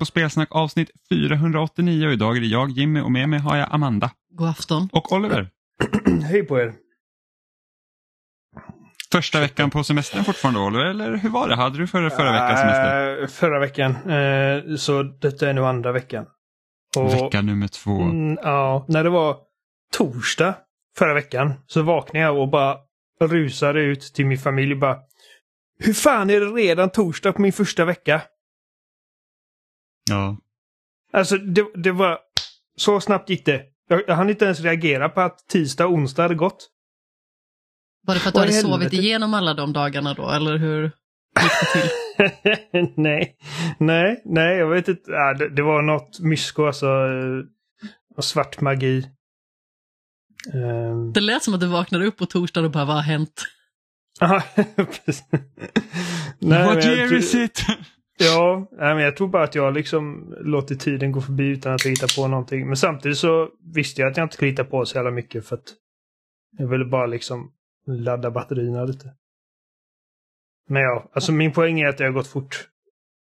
På Spelsnack avsnitt 489 och idag är det jag Jimmy och med mig har jag Amanda. God afton. Och Oliver. Hej på er. Första veckan på semestern fortfarande Oliver, eller hur var det? Hade du förra, förra veckans semester? Uh, förra veckan. Uh, så detta är nu andra veckan. Och, Vecka nummer två. Mm, ja, när det var torsdag förra veckan så vaknade jag och bara rusade ut till min familj och bara Hur fan är det redan torsdag på min första vecka? Ja. Alltså det, det var... Så snabbt gick det. Jag, jag hann inte ens reagera på att tisdag och onsdag hade gått. Var det för att du hade sovit igenom alla de dagarna då, eller hur gick det till? nej, nej, nej, jag vet inte. Ja, det, det var något mysko, alltså. Och svart magi. Um... Det lät som att du vaknade upp på torsdag och bara, vad har hänt? Ja, What year is it? Ja, men jag tror bara att jag liksom låter tiden gå förbi utan att hitta på någonting. Men samtidigt så visste jag att jag inte skulle hitta på så jävla mycket för att jag ville bara liksom ladda batterierna lite. Men ja, alltså min poäng är att det har gått fort.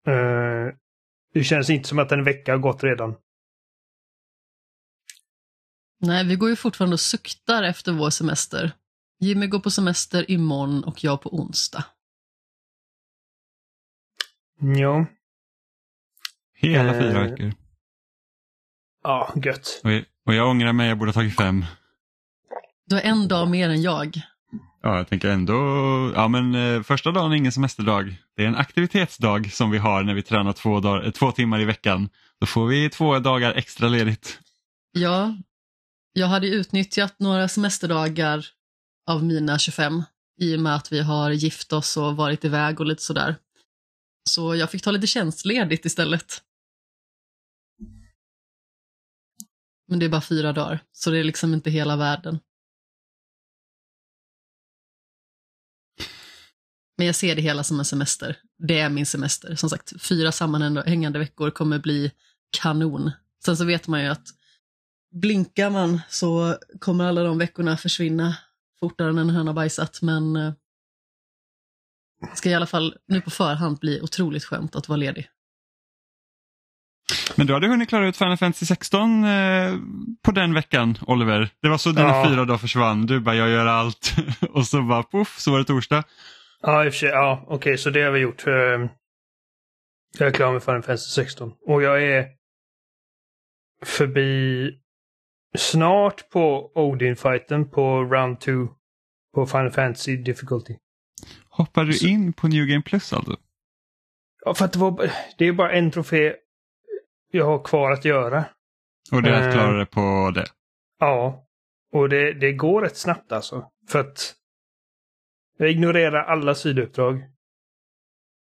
Uh, det känns inte som att en vecka har gått redan. Nej, vi går ju fortfarande och suktar efter vår semester. Jimmy går på semester imorgon och jag på onsdag. Ja. Hela uh, fyra veckor. Ja, gött. Och jag, och jag ångrar mig, jag borde ha tagit fem. Du har en dag mer än jag. Ja, jag tänker ändå, ja men eh, första dagen är ingen semesterdag. Det är en aktivitetsdag som vi har när vi tränar två, dag, eh, två timmar i veckan. Då får vi två dagar extra ledigt. Ja, jag hade utnyttjat några semesterdagar av mina 25 i och med att vi har gift oss och varit iväg och lite sådär. Så jag fick ta lite tjänstledigt istället. Men det är bara fyra dagar, så det är liksom inte hela världen. Men jag ser det hela som en semester. Det är min semester. Som sagt, fyra sammanhängande veckor kommer bli kanon. Sen så vet man ju att blinkar man så kommer alla de veckorna försvinna fortare än en höna bajsat. Men eh, det ska i alla fall nu på förhand bli otroligt skönt att vara ledig. Men du hade hunnit klara ut Final Fantasy 16 eh, på den veckan, Oliver. Det var så dina ja. fyra dagar försvann. Du bara, jag gör allt. och så bara, poff, så var det torsdag. Ja, i och för sig. Ja, okej, okay, så det har vi gjort. Ehm, jag är klar med Final Fantasy 16. Och jag är förbi snart på Odin-fighten på Round 2 på Final Fantasy Difficulty. Hoppar du in på New Game Plus alltså? Ja, för att det var... Det är bara en trofé jag har kvar att göra. Och det är att klara ehm, det på det? Ja. Och det, det går rätt snabbt alltså. För att jag ignorerar alla sidouppdrag.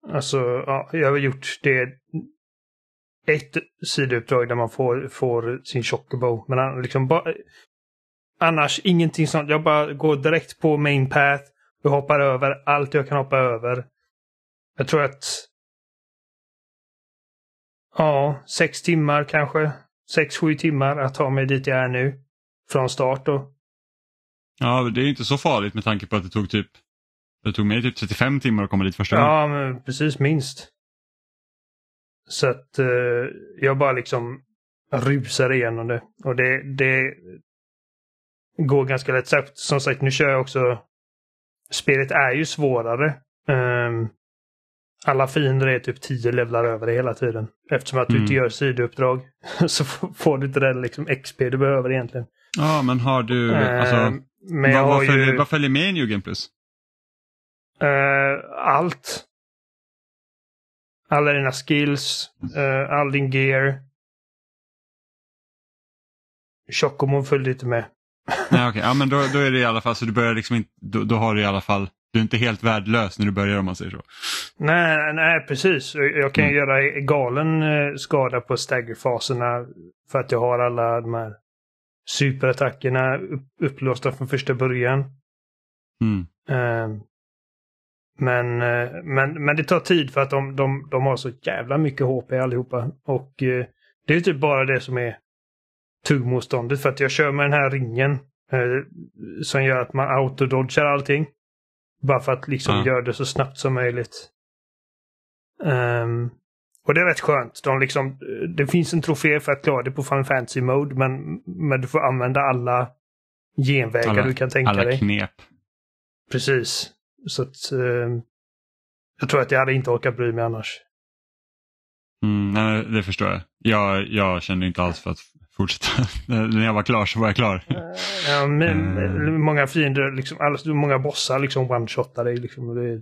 Alltså, ja, jag har gjort det ett sidouppdrag där man får, får sin chocobo. Men liksom bara, annars ingenting sånt. Jag bara går direkt på main path och hoppar över allt jag kan hoppa över. Jag tror att Ja, sex timmar kanske. Sex, sju timmar att ta mig dit jag är nu. Från start då. Ja, det är inte så farligt med tanke på att det tog typ det tog mig typ 35 timmar att komma dit första gången. Ja, men precis minst. Så att eh, jag bara liksom rusar igenom det. Och det, det går ganska lätt. Som sagt, nu kör jag också... Spelet är ju svårare. Um, alla fiender är typ 10 levlar över det hela tiden. Eftersom att du mm. inte gör sidouppdrag så får du inte den liksom XP du behöver egentligen. Ja, men har du... Alltså, um, men vad, vad, följer, ju... vad följer med i New Game Plus? Uh, allt. Alla dina skills, uh, all din gear. Chocomo följde inte med. Nej, okay. Ja, men då, då är det i alla fall så du börjar liksom inte, då, då har du i alla fall du är inte helt värdelös när du börjar om man säger så. Nej, nej precis. Jag kan mm. göra galen eh, skada på staggerfaserna för att jag har alla de här superattackerna upplåsta från första början. Mm. Uh, men, eh, men, men det tar tid för att de, de, de har så jävla mycket HP allihopa. Och eh, det är typ bara det som är tuggmotståndet. För att jag kör med den här ringen eh, som gör att man autododgar allting. Bara för att liksom mm. göra det så snabbt som möjligt. Um, Och det är rätt skönt. De liksom, det finns en trofé för att klara det på Final Fantasy Mode men, men du får använda alla genvägar Alla- du kan tänka Alla dig. knep. Precis. Så att, eh, jag tror att jag hade inte orkat bry mig annars. Mm, nej, det förstår jag. jag. Jag kände inte alls för att fortsätta. När jag var klar så var jag klar. Ja, men, Mm. Många fiender, liksom, alla, många bossar liksom one-shotar dig. Liksom, det,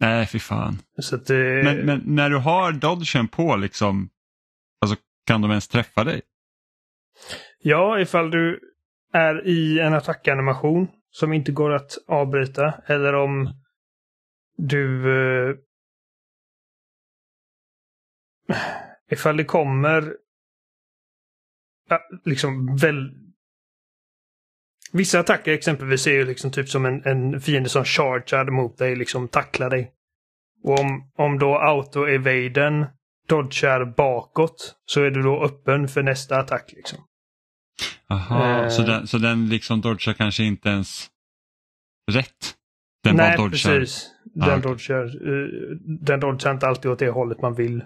Nej, fy fan. att, eh, Men, men när du har dodgen på, liksom, alltså, kan de ens träffa dig? Ja, ifall du är i en attackanimation som inte går att avbryta eller om du... Eh, ifall det kommer liksom väl... Vissa attacker exempelvis är ju liksom typ som en, en fiende som chargear mot dig, liksom tacklar dig. Och om, om då auto-evaden dodgar bakåt så är du då öppen för nästa attack. liksom. Aha, Eh. så, den, så den liksom dodgar kanske inte ens rätt? Den Nej, bara dodgar? precis. Ah, Den, okej. dodgar, eh, den dodgar inte alltid åt det hållet man vill.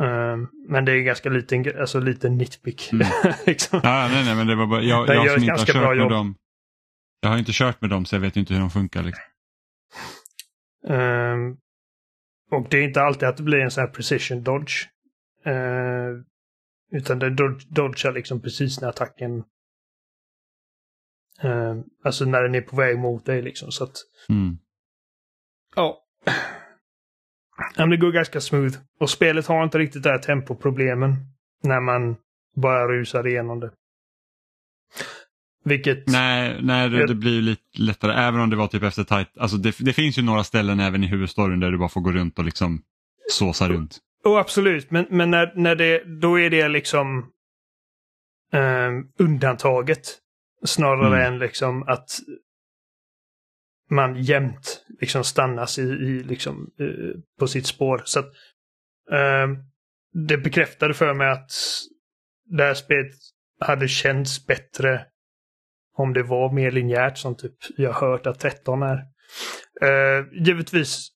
Ehm, men det är ganska liten, alltså liten nitpick. Mm. liksom. Ja, nej, nej, men det var bara, jag, jag gör som inte har ganska bra kört med jobb. dem. Jag har inte kört med dem så jag vet inte hur de funkar. Liksom. Ehm, och det är inte alltid att det blir en sån här precision dodge. Ehm, utan den dodgar liksom precis när attacken... ehm, alltså när den är på väg mot dig liksom. Så att, Mm. Ja. Men det går ganska smooth. Och spelet har inte riktigt det här tempoproblemen när man bara rusar igenom det. Vilket... Nej, nej det, det blir lite lättare även om det var typ efter tight. Alltså det, det finns ju några ställen även i huvudstoryn där du bara får gå runt och liksom såsa runt. Oh, absolut, men, men när, när det, då är det liksom ehm, undantaget. Snarare Mm. än liksom att man jämt liksom stannas i, i liksom, eh, på sitt spår. Så att, ehm, det bekräftade för mig att det här spelet hade känts bättre om det var mer linjärt som typ jag hört att 13 är. Uh, givetvis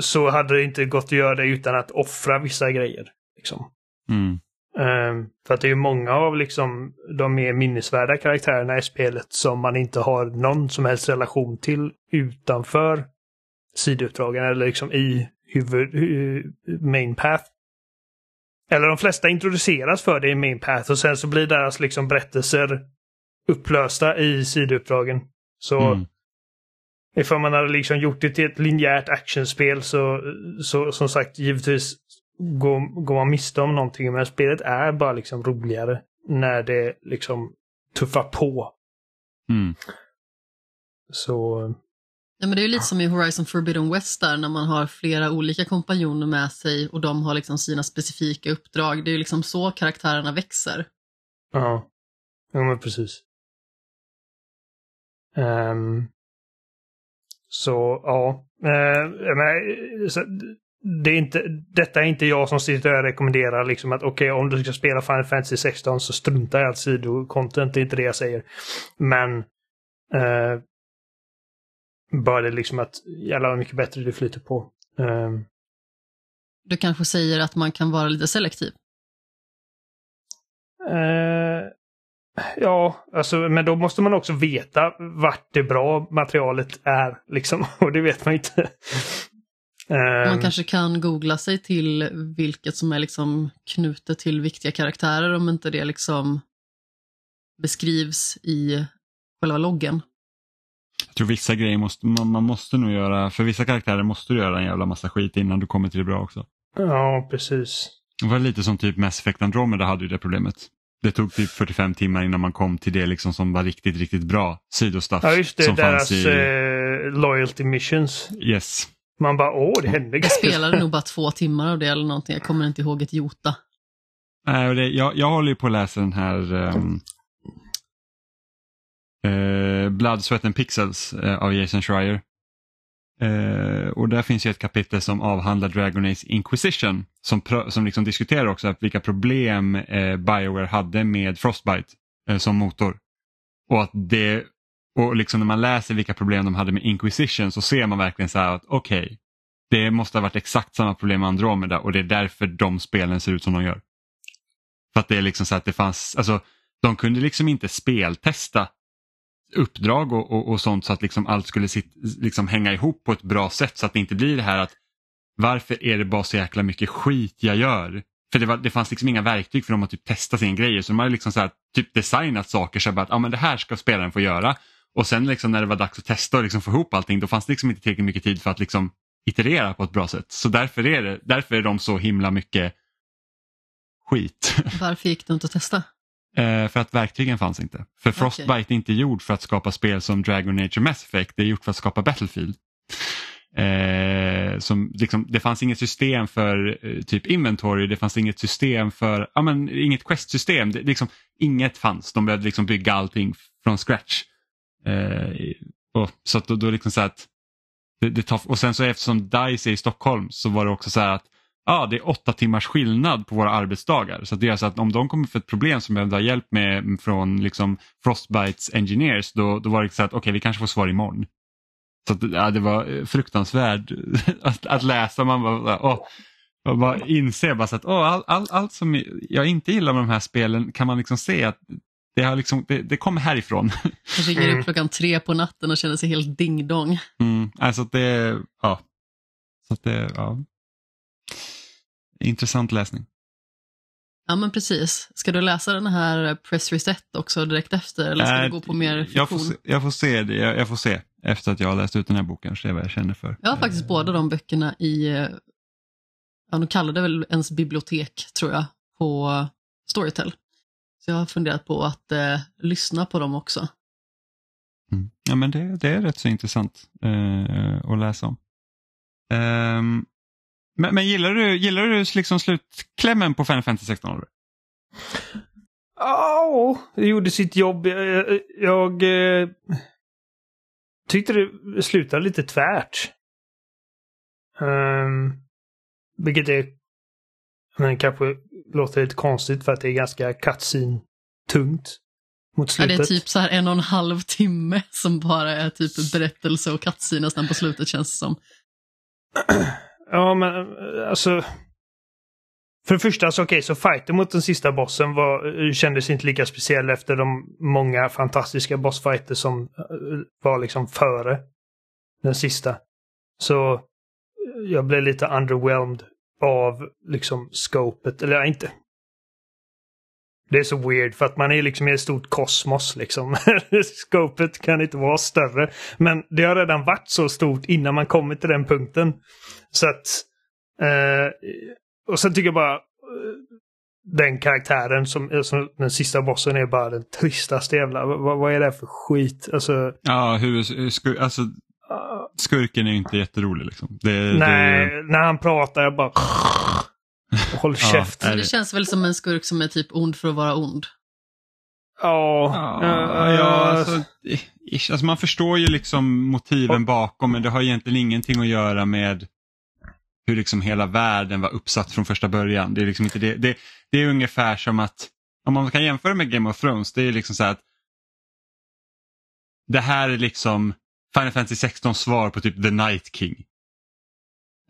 så hade det inte gått att göra det utan att offra vissa grejer. Liksom. Mm. Ehm, för att det är ju många av liksom de mer minnesvärda karaktärerna i spelet som man inte har någon som helst relation till utanför sidouppdragen eller liksom i huvud, hu- main path. Eller de flesta introduceras för det i main path och sen så blir deras liksom berättelser upplösta i sidouppdragen. Så Mm. Ifall man hade liksom gjort det till ett linjärt actionspel så, så som sagt givetvis går, går man miste om någonting. Men spelet är bara liksom roligare när det liksom tuffar på. Mm. Så Ja, men det är ju lite som i Horizon Forbidden West där när man har flera olika kompanjoner med sig och de har liksom sina specifika uppdrag. Det är ju liksom så karaktärerna växer. ja, ja men precis. Ehm, så ja, uh, men, så, det är inte, detta är inte jag som sitter och rekommenderar liksom att okej om du ska spela Final Fantasy 16 så strunta i allt sidocontent, det är inte det jag säger. Men uh, bara det liksom att jävlar vad mycket bättre det flyter på. Ehm, Du kanske säger att man kan vara lite selektiv. Eh, ja, alltså, men då måste man också veta vart det bra materialet är. Liksom, och det vet man inte. Man kanske kan googla sig till vilket som är liksom knutet till viktiga karaktärer om inte det liksom beskrivs i själva loggen. Jag tror vissa grejer måste man, man måste nog göra, för vissa karaktärer måste du göra en jävla massa skit innan du kommer till det bra också. Ja, precis. Det var lite som typ Mass Effect Andromeda hade ju det problemet. Det tog typ 45 timmar innan man kom till det liksom som var riktigt, riktigt bra sidostuff. Ja, just det. som Deras fanns i... eh, loyalty missions. Yes. Man bara, åh, det hände Jag grejer. spelade nog bara två timmar av det eller någonting. Jag kommer inte ihåg ett jota. Nej, och det, jag, jag håller ju på att läsa den här um, eh, Blood, Sweat and Pixels eh, av Jason Schreier. Eh, och där finns ju ett kapitel som avhandlar Dragon Age Inquisition som, pr- som liksom diskuterar också vilka problem eh, Bioware hade med Frostbite eh, som motor. Och att det och liksom när man läser vilka problem de hade med Inquisition så ser man verkligen så här att okej, det måste ha varit exakt samma problem med Andromeda och det är därför de spelen ser ut som de gör. För att det är liksom så att det fanns, alltså de kunde liksom inte speltesta uppdrag och, och, och sånt så att liksom allt skulle sit, liksom hänga ihop på ett bra sätt så att det inte blir det här att varför är det bara så jäkla mycket skit jag gör? För det, var, det fanns liksom inga verktyg för dem att typ testa sin grejer så de hade liksom så här, typ designat saker så att ah, men det här ska spelaren få göra. Och sen liksom när det var dags att testa och liksom få ihop allting då fanns det liksom inte tillräckligt mycket tid för att liksom iterera på ett bra sätt. Så därför är, det, därför är de så himla mycket skit. Varför gick det inte att testa? Eh, för att verktygen fanns inte. För Frostbite okay. är inte gjord för att skapa spel som Dragon Age och Mass Effect, det är gjort för att skapa Battlefield. Eh, som liksom, det fanns inget system för eh, typ inventory, det fanns inget system för, ja men inget quest-system, det, liksom, inget fanns. De behövde liksom bygga allting från scratch. Eh, och, så att då, då liksom så att det, det tar, och sen så eftersom DICE är i Stockholm så var det också så här att ja, ah, det är åtta timmars skillnad på våra arbetsdagar. Så det är så att om de kommer för ett problem som behövde ha hjälp med från liksom Frostbites engineers då, då var det så att okej, okay, vi kanske får svar imorgon. Så att, ja, det var eh, fruktansvärt att, att läsa. Man bara, åh, och bara inser bara så att åh, all, all, allt som jag inte gillar med de här spelen kan man liksom se att det, har liksom, det, det kommer härifrån. Kanske ger upp mm. klockan tre på natten och känner sig helt dingdong. Mm, alltså det, ja. Så det, ja. Intressant läsning. Ja men precis. Ska du läsa den här Press Reset också direkt efter eller ska äh, du gå på mer fiktion? Jag får se, jag får se, det. Jag, jag, får se efter att jag har läst ut den här boken, se vad jag känner för. Jag har faktiskt uh, båda de böckerna i, ja de kallar det väl ens bibliotek tror jag, på Storytel. Så jag har funderat på att eh, lyssna på dem också. Mm. Ja men det, det, är rätt så intressant eh, att läsa om. Um, men, men, gillar du, gillar du liksom slutklämmen på Final Fantasy 16? Ja, oh, det gjorde sitt jobb. Jag, jag, jag eh, tyckte det slutade lite tvärt. Um, vilket är men kanske låter lite konstigt för att det är ganska cutscene tungt mot slutet. Ja, det är typ så här en och en halv timme som bara är typ berättelse och cutscene nästan på slutet känns det som. Ja, men alltså. För det första, så okay, så fighten mot den sista bossen var, kändes inte lika speciell efter de många fantastiska bossfighter som eh, var liksom före den sista. Så jag blev lite underwhelmed av liksom scopet, eller inte. Det är så weird för att man är liksom i ett stort kosmos liksom. Scopet kan inte vara större. Men det har redan varit så stort innan man kommer till den punkten. Så att... Eh, och sen tycker jag bara... Eh, den karaktären som, som den sista bossen är bara den tristaste jävla... Vad, vad är det för skit? Alltså... Ja, hur, hur, alltså, skurken är inte jätterolig liksom. Det, nej, det... när han pratar jag bara... Håll käft. Ja, det känns väl som en skurk som är typ ond för att vara ond. Ja. Ja, ja alltså, alltså, man förstår ju liksom motiven bakom men det har egentligen ingenting att göra med hur liksom hela världen var uppsatt från första början. Det är, liksom inte det. Det, det är ungefär som att, om man kan jämföra med Game of Thrones, det är liksom så att det här är liksom Final Fantasy 16 svar på typ The Night King.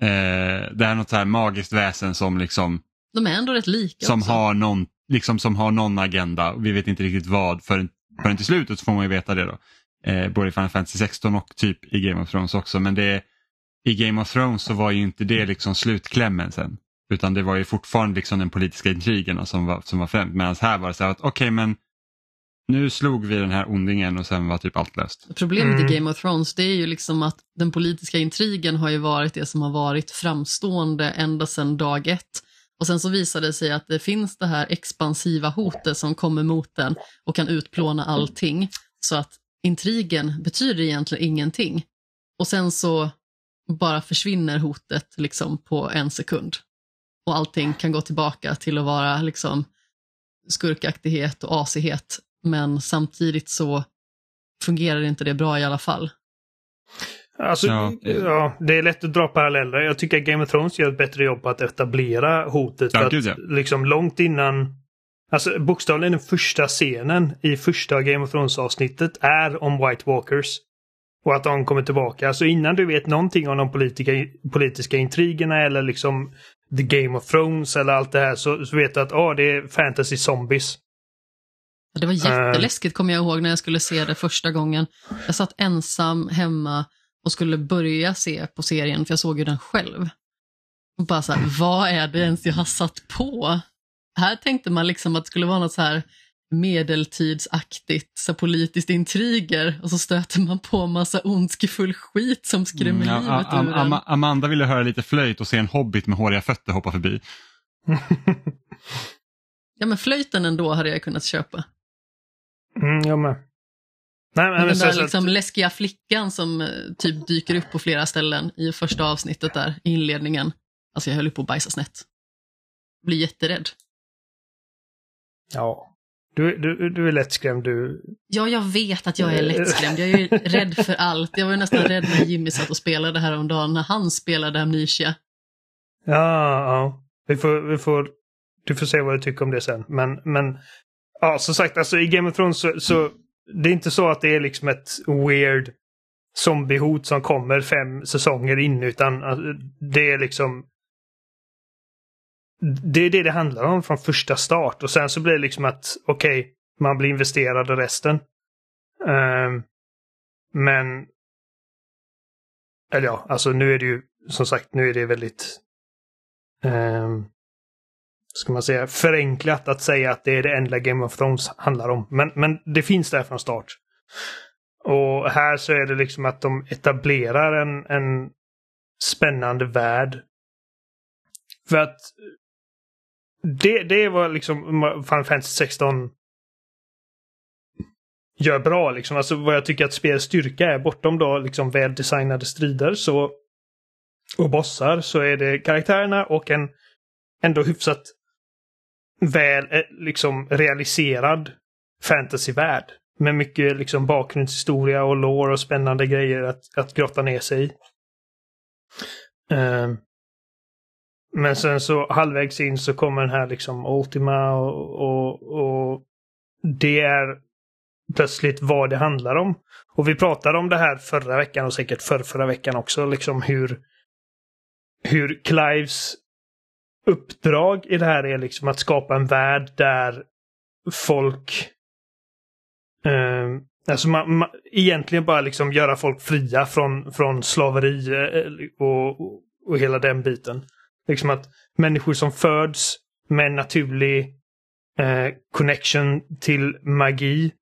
Eh, det är något så här magiskt väsen som liksom De är ändå rätt lika Som, har någon, liksom, som har någon agenda. Vi vet inte riktigt vad förrän, förrän till slutet så får man ju veta det då. Eh, både i Final Fantasy 16 och typ i Game of Thrones också. Men det, i Game of Thrones så var ju inte det liksom slutklämmen sen. Utan det var ju fortfarande liksom den politiska intrigen som var, som var främst. Medan här var det så här att okej okay, men nu slog vi den här ondingen och sen var typ allt löst. Problemet mm. i Game of Thrones det är ju liksom att den politiska intrigen har ju varit det som har varit framstående ända sedan dag ett. Och sen så visade det sig att det finns det här expansiva hotet som kommer mot den och kan utplåna allting. Så att intrigen betyder egentligen ingenting. Och sen så bara försvinner hotet liksom på en sekund. Och allting kan gå tillbaka till att vara liksom skurkaktighet och asighet men samtidigt så fungerar inte det bra i alla fall. Alltså, ja. ja. det är lätt att dra paralleller. Jag tycker att Game of Thrones gör ett bättre jobb på att etablera hotet. Ja, för att, ja. liksom långt innan... Alltså bokstavligen den första scenen i första Game of Thrones avsnittet är om White Walkers. Och att de kommer tillbaka. Alltså innan du vet någonting om de politika, politiska intrigerna eller liksom The Game of Thrones eller allt det här så, så vet du att oh, det är fantasy zombies. Det var jätteläskigt kommer jag ihåg när jag skulle se det första gången. Jag satt ensam hemma och skulle börja se på serien, för jag såg ju den själv. Och bara så här, vad är det ens jag har satt på? Här tänkte man liksom att det skulle vara något så här medeltidsaktigt, så politiskt intriger och så stöter man på massa ondskefull skit som skrämmer Mm, ja, livet Am- ur Am- en. Amanda ville höra lite flöjt och se en hobbit med håriga fötter hoppa förbi. Ja men flöjten ändå hade jag kunnat köpa. Mm, jag med. Nej, men, Men den så- där så liksom läskiga flickan som eh, typ dyker upp på flera ställen i första avsnittet där, i inledningen. Alltså jag höll på att bajsa snett. Blir jätterädd. Ja. Du, du, du är lättskrämd du. Ja, jag vet att jag är lättskrämd. Jag är ju rädd för allt. Jag var ju nästan rädd när Jimmy satt och spelade häromdagen, när han spelade Amnesia. Ja, ja. Vi får, vi får, du får se vad du tycker om det sen. Men, men ja, som sagt, alltså i Game of Thrones så, så det är inte så att det är liksom ett weird zombiehot som kommer fem säsonger in, utan alltså, det är liksom det är det det handlar om från första start och sen så blir det liksom att okej, man blir investerad i resten. Ehm, men eller ja, alltså nu är det ju som sagt, nu är det väldigt um, ska man säga, förenklat att säga att det är det enda Game of Thrones handlar om. Men, men det finns där från start. Och här så är det liksom att de etablerar en, en spännande värld. För att det, det var liksom Final Fantasy 16 gör bra liksom. Alltså vad jag tycker att spelets styrka är bortom då liksom väldesignade strider så och bossar så är det karaktärerna och en ändå hyfsat väl eh, liksom realiserad fantasyvärld. Med mycket liksom bakgrundshistoria och lore och spännande grejer att, att grotta ner sig i. Ehm, men sen så halvvägs in så kommer den här liksom Ultima och, och, och det är plötsligt vad det handlar om. Och vi pratade om det här förra veckan och säkert för förra veckan också, liksom hur hur Clives uppdrag i det här är liksom att skapa en värld där folk eh, Alltså man, man, egentligen bara liksom göra folk fria från, från slaveri eh, och, och, och hela den biten. Liksom att människor som föds med en naturlig eh, connection till magi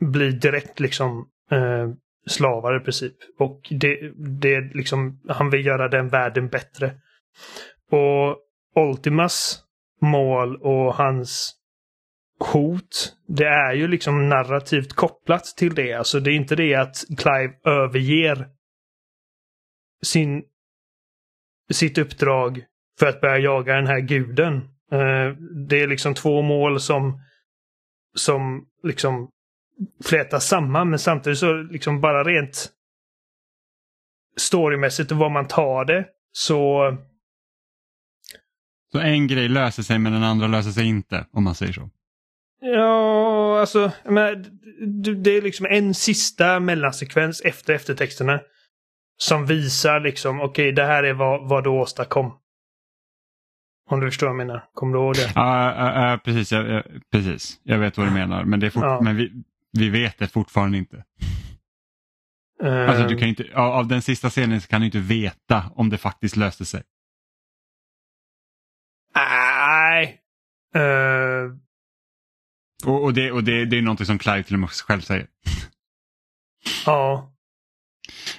blir direkt liksom eh, slavar i princip. Och det, det liksom, han vill göra den världen bättre. Och Ultimas mål och hans hot, det är ju liksom narrativt kopplat till det. Alltså det är inte det att Clive överger sin, sitt uppdrag för att börja jaga den här guden. Eh, det är liksom två mål som, som liksom flätas samman men samtidigt så liksom bara rent storymässigt och vad man tar det så så en grej löser sig men den andra löser sig inte om man säger så. Ja, alltså men, det är liksom en sista mellansekvens efter eftertexterna som visar liksom okej okay, det här är vad, vad du åstadkom. Om du förstår vad jag menar. Kommer du ihåg det? Ja, ja, ja, precis, jag, precis. Jag vet vad du menar men, det är Ja. men vi, vi vet det fortfarande inte. Uh, Alltså, du kan ju inte av, den sista scenen kan du inte veta om det faktiskt löste sig. Nej. Uh, Och, och, det, och det, det är någonting som Clive till och med själv säger. ja.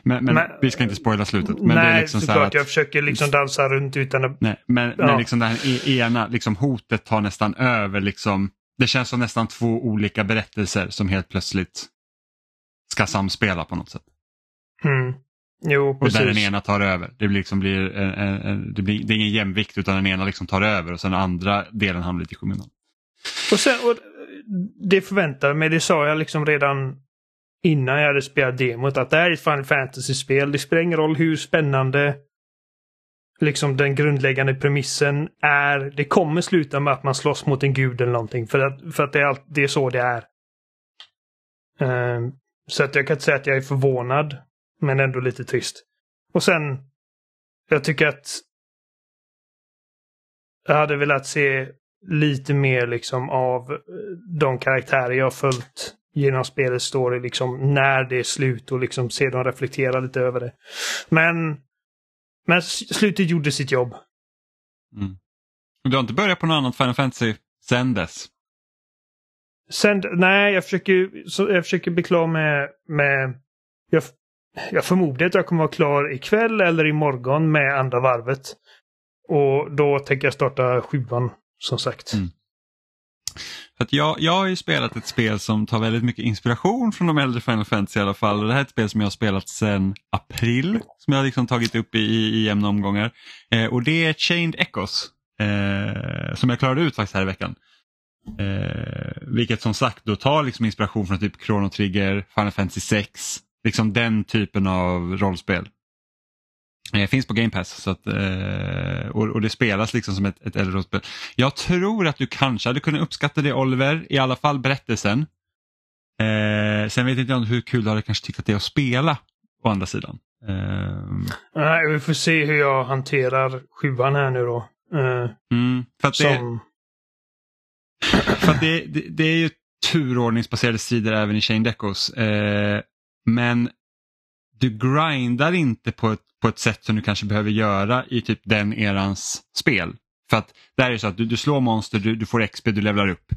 Men, men, Men- vi ska inte spoila slutet. Men Nej, liksom så såklart. att, Jag försöker liksom dansa runt utan att... nej, men, Ja. men liksom det här e- ena liksom hotet tar nästan över. Liksom, det känns som nästan två olika berättelser som helt plötsligt ska samspela på något sätt. Mm. Jo, Och precis. där den ena tar över. Det blir, liksom blir, en, en, en, det blir det är ingen jämvikt utan den ena liksom tar över och sen andra delen hamnar lite i skymundan. Och sen, och det förväntade mig, det sa jag liksom redan innan jag hade spelat demot, att det här är ett Final Fantasy-spel. Det spelar ingen roll hur spännande liksom den grundläggande premissen är. Det kommer sluta med att man slåss mot en gud eller någonting. För att, för att det, är allt, det är så det är. Ehm, Så att jag kan inte säga att jag är förvånad, men ändå lite trist. Och sen, jag tycker att jag hade velat se lite mer liksom av eh, de karaktärer jag har följt genom spelets story, liksom när det är slut och liksom se dem reflektera lite över det. Men, men slutet gjorde sitt jobb. Mm. Du har inte börjat på något annat Final Fantasy sen dess? Sen, nej, jag försöker, så, jag försöker bli klar med, med jag, jag förmodar att jag kommer vara klar ikväll eller imorgon med andra varvet. Och då tänker jag starta sjuan, som sagt. Mm. För att jag, jag har ju spelat ett spel som tar väldigt mycket inspiration från de äldre Final Fantasy i alla fall. Och det här är ett spel som jag har spelat sedan april, som jag har liksom tagit upp i, i jämna omgångar. Eh, och det är Chained Echoes, eh, som jag klarade ut faktiskt här i veckan. Eh, vilket som sagt då tar liksom inspiration från typ Chrono Trigger, Final Fantasy 6, liksom den typen av rollspel. Eh, finns på Game Pass så att, eh, och, och, det spelas liksom som ett, ett äldre rollspel. Jag tror att du kanske hade kunnat uppskatta det Oliver, i alla fall berättelsen. Eh, sen vet inte jag hur kul du hade kanske tyckt att det är att spela å andra sidan. Eh, Nej, vi får se hur jag hanterar sjuan här nu då. Eh, mm, för att som... det, för att det, det, det, är ju turordningsbaserade strider även i Chain Decos. Eh, men du grindar inte på ett, på ett sätt som du kanske behöver göra i typ den erans spel. För att där är det så att du, du slår monster, du, du får XP, du levlar upp.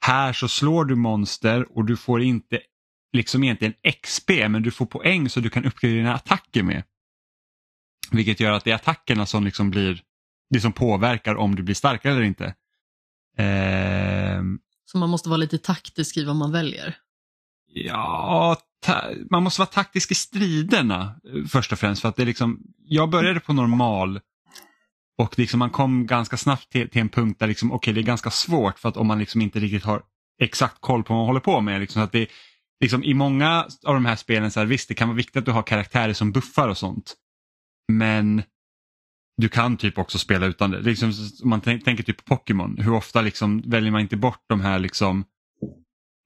Här så slår du monster och du får inte liksom egentligen XP men du får poäng så du kan uppgradera dina attacker med. Vilket gör att det är attackerna som liksom blir det som påverkar om du blir starkare eller inte. Eh... Så man måste vara lite taktisk i vad man väljer? Ja, man måste vara taktisk i striderna eh, först och främst. För att det är liksom, jag började på normal och liksom man kom ganska snabbt till, till en punkt där liksom, okay, det är ganska svårt för att om man liksom inte riktigt har exakt koll på vad man håller på med. Liksom, att det, liksom, I många av de här spelen, så här, visst det kan vara viktigt att du har karaktärer som buffar och sånt. Men du kan typ också spela utan det. Liksom, om man tänker typ på Pokémon, hur ofta liksom väljer man inte bort de här liksom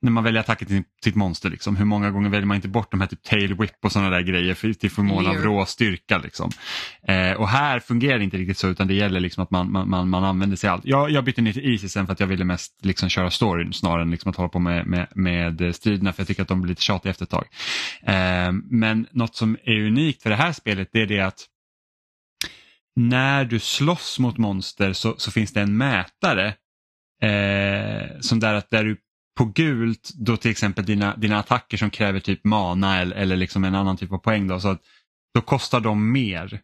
när man väljer attacker till sitt monster, liksom, hur många gånger väljer man inte bort de här typ tail whip och sådana där grejer för, till förmån av rå styrka. Liksom. Eh, och här fungerar det inte riktigt så utan det gäller liksom att man, man, man, man använder sig av allt. Jag, jag bytte ner till Easy sen för att jag ville mest liksom köra storyn snarare än liksom att hålla på med, med, med striderna för jag tycker att de blir lite tjatiga efter ett tag. Eh, men något som är unikt för det här spelet det är det att när du slåss mot monster så, så finns det en mätare eh, som där att där du på gult då till exempel dina, dina attacker som kräver typ mana eller, eller liksom en annan typ av poäng då, så att, då kostar de mer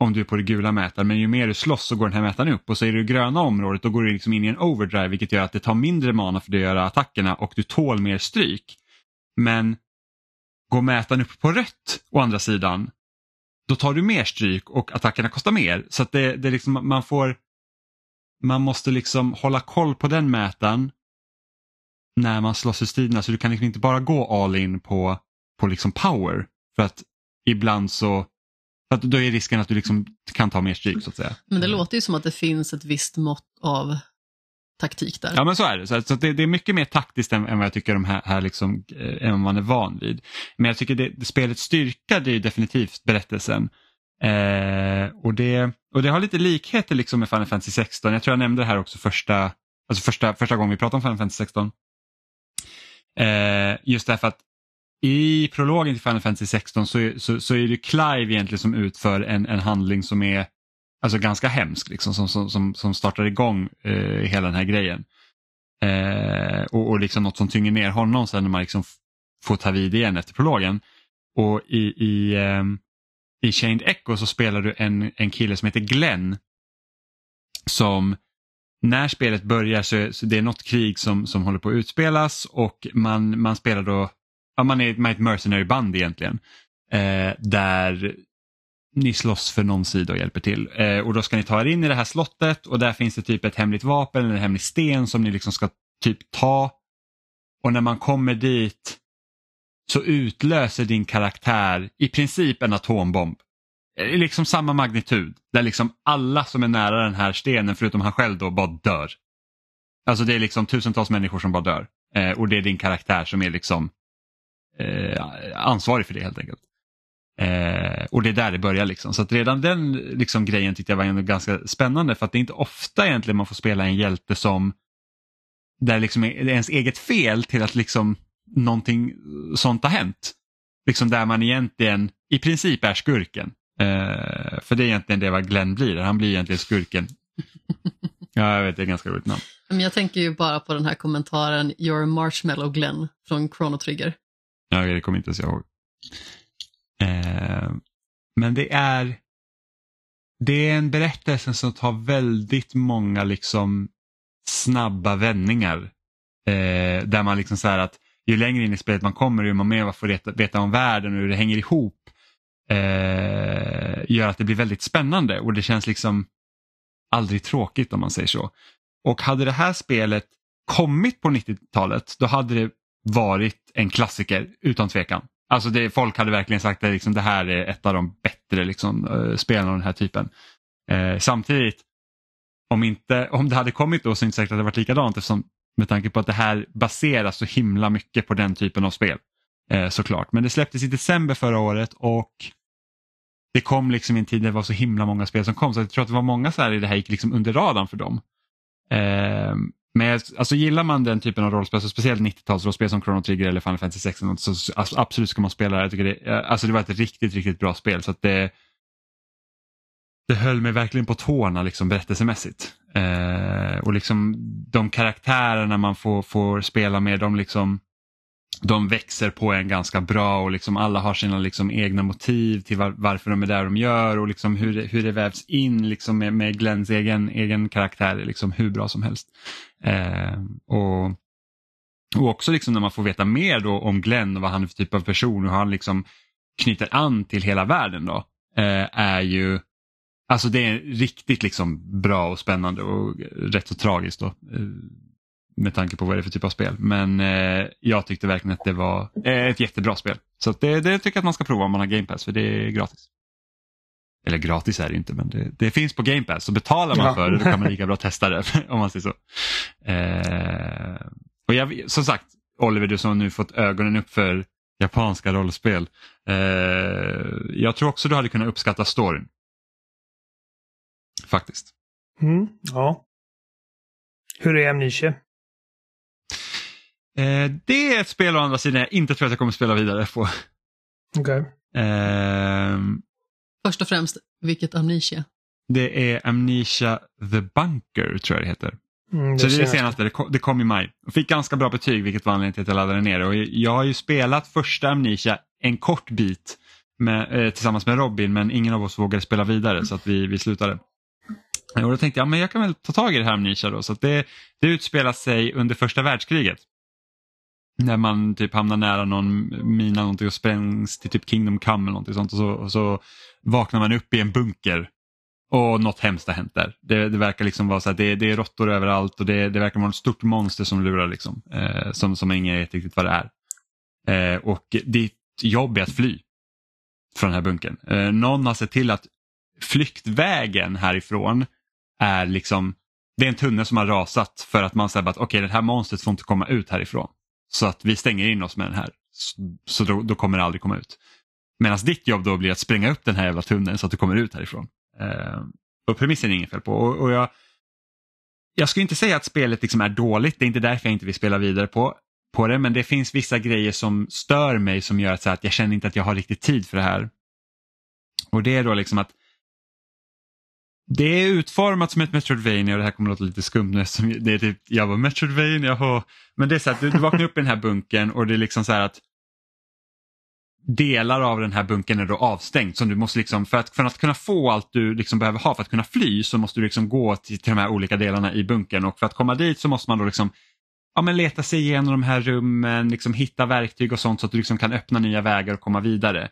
om du är på det gula mätaren men ju mer du slåss så går den här mätaren upp och så är du i gröna området då går du liksom in i en overdrive vilket gör att det tar mindre mana för att göra attackerna och du tål mer stryk. Men går mätaren upp på rött å andra sidan då tar du mer stryk och attackerna kostar mer. Så att det, det liksom, man får man måste liksom hålla koll på den mätaren när man slåss i striderna så du kan liksom inte bara gå all in på, på liksom power. För att ibland så för att då är risken att du liksom kan ta mer stryk så att säga. Men det låter ju som att det finns ett visst mått av taktik där. Ja men så är det. Så, det, det, är mycket mer taktiskt än, än, vad jag tycker de här, här liksom, äh, än man är van vid. Men jag tycker det, det spelets styrka det är definitivt berättelsen. Eh, och, det, och det har lite likheter liksom med Final Fantasy 16. Jag tror jag nämnde det här också första, alltså första, första gången vi pratade om Final Fantasy 16. Eh, just därför att i prologen till Final Fantasy 16 så, så, så är det Clive egentligen som utför en, en handling som är alltså ganska hemsk, liksom, som, som, som, som startar igång eh, hela den här grejen. Eh, och, och liksom något som tynger ner honom sen när man liksom får ta vid igen efter prologen. Och i, i, eh, i Chained Echo så spelar du en, en kille som heter Glenn som när spelet börjar så, så det är något krig som, som håller på att utspelas och man, man spelar då, ja, man är, man är ett mercenary band egentligen. Eh, där ni slåss för någon sida och hjälper till. Eh, och då ska ni ta er in i det här slottet och där finns det typ ett hemligt vapen eller en hemlig sten som ni liksom ska typ ta. Och när man kommer dit så utlöser din karaktär i princip en atombomb Eh, liksom samma magnitud. Där liksom alla som är nära den här stenen förutom han själv då bara dör. Alltså det är liksom tusentals människor som bara dör. Eh, och det är din karaktär som är liksom eh, ansvarig för det helt enkelt. Eh, och det är där det börjar liksom. Så att redan den liksom, grejen tyckte jag var ganska spännande för att det är inte ofta egentligen man får spela en hjälte som där liksom är ens eget fel till att liksom någonting sånt har hänt. Liksom där man egentligen i princip är skurken. Eh, för det är egentligen det vad Glenn blir, han blir egentligen skurken. Ja, jag vet, det är ganska roligt namn. Men jag tänker ju bara på den här kommentaren Your Marshmallow Glenn från Chrono Trigger. Ja, det kommer inte ens jag ihåg. Eh, men det är det är en berättelse som tar väldigt många liksom snabba vändningar. Eh, där man liksom så att ju längre in i spelet man kommer ju man får veta, veta om världen och hur det hänger ihop. Eh, gör att det blir väldigt spännande och det känns liksom aldrig tråkigt om man säger så. Och hade det här spelet kommit på 90-talet då hade det varit en klassiker utan tvekan. Alltså det, folk hade verkligen sagt att liksom, det här är ett av de bättre liksom, eh, spelen av den här typen. Eh, samtidigt, om, inte, om det hade kommit då så är det inte säkert att det varit likadant eftersom med tanke på att det här baseras så himla mycket på den typen av spel eh, såklart, men det släpptes i december förra året och det kom liksom i en tid när det var så himla många spel som kom så jag tror att det var många så här i det här gick liksom under radarn för dem. Eh, men alltså gillar man den typen av rollspel, så speciellt 90-talsrollspel som Chrono Trigger eller Final Fantasy 16 så alltså, absolut ska man spela det. Jag tycker det, eh, alltså det var ett riktigt, riktigt bra spel så att det, det höll mig verkligen på tårna liksom berättelsemässigt. Eh, och liksom de karaktärerna man får, får spela med, de liksom de växer på en ganska bra och liksom alla har sina liksom egna motiv till var, varför de är där de gör och liksom hur, det, hur det vävs in liksom med, med Glens egen, egen karaktär är liksom hur bra som helst. Eh, och, och också liksom när man får veta mer då om Glenn och vad han är för typ av person och hur han liksom knyter an till hela världen då eh, är ju Alltså det är riktigt liksom bra och spännande och rätt så tragiskt. Då. Eh, med tanke på vad det är för typ av spel. Men eh, jag tyckte verkligen att det var eh, ett jättebra spel. Så det, det tycker jag att man ska prova om man har Game Pass för det är gratis. Eller gratis är det inte men det, det finns på Game Pass så betalar man ja. för det då kan man lika bra testa det om man säger så. Eh, och jag, som sagt Oliver du som har nu fått ögonen upp för japanska rollspel. Eh, jag tror också du hade kunnat uppskatta storyn. Faktiskt. Mm, ja. Hur är Amnesia? Eh, det är ett spel å andra sidan jag inte tror att jag kommer spela vidare på. Okay. Eh, Först och främst, vilket Amnesia? Det är Amnesia The Bunker tror jag det heter. Mm, det så det är det senaste, det kom, det kom i maj. Jag fick ganska bra betyg vilket var anledningen till att jag laddade ner det. Och jag har ju spelat första Amnesia en kort bit med, eh, tillsammans med Robin men ingen av oss vågade spela vidare så att vi, vi slutade. Och då tänkte jag men jag kan väl ta tag i det här Amnesia då. Så det, det utspelar sig under första världskriget. När man typ hamnar nära någon mina någonting och sprängs till typ Kingdom Come eller någonting sånt och så, och så vaknar man upp i en bunker och något hemskt har hänt där. Det, det verkar liksom vara så att det, det är råttor överallt och det, det verkar vara ett stort monster som lurar liksom. Eh, som, som ingen vet riktigt vad det är. Eh, och ditt jobb är att fly från den här bunkern. Eh, någon har sett till att flyktvägen härifrån är liksom, det är en tunnel som har rasat för att man säger att okej okay, det här monstret får inte komma ut härifrån. Så att vi stänger in oss med den här. Så då, då kommer det aldrig komma ut. Medan ditt jobb då blir att spränga upp den här jävla tunneln så att du kommer ut härifrån. Eh, och premissen är inget fel på. Och, och jag, jag skulle inte säga att spelet liksom är dåligt, det är inte därför jag inte vill spela vidare på, på det, men det finns vissa grejer som stör mig som gör att, så att jag känner inte att jag har riktigt tid för det här. Och det är då liksom att det är utformat som ett Metroidvania och det här kommer att låta lite skumt nu det är typ, jag var Metroidvania, men det är så att du, du vaknar upp i den här bunkern och det är liksom så här att delar av den här bunkern är då avstängd. Som du måste liksom, för, att, för att kunna få allt du liksom behöver ha för att kunna fly så måste du liksom gå till, till de här olika delarna i bunkern och för att komma dit så måste man då liksom ja, men leta sig igenom de här rummen, liksom hitta verktyg och sånt så att du liksom kan öppna nya vägar och komma vidare.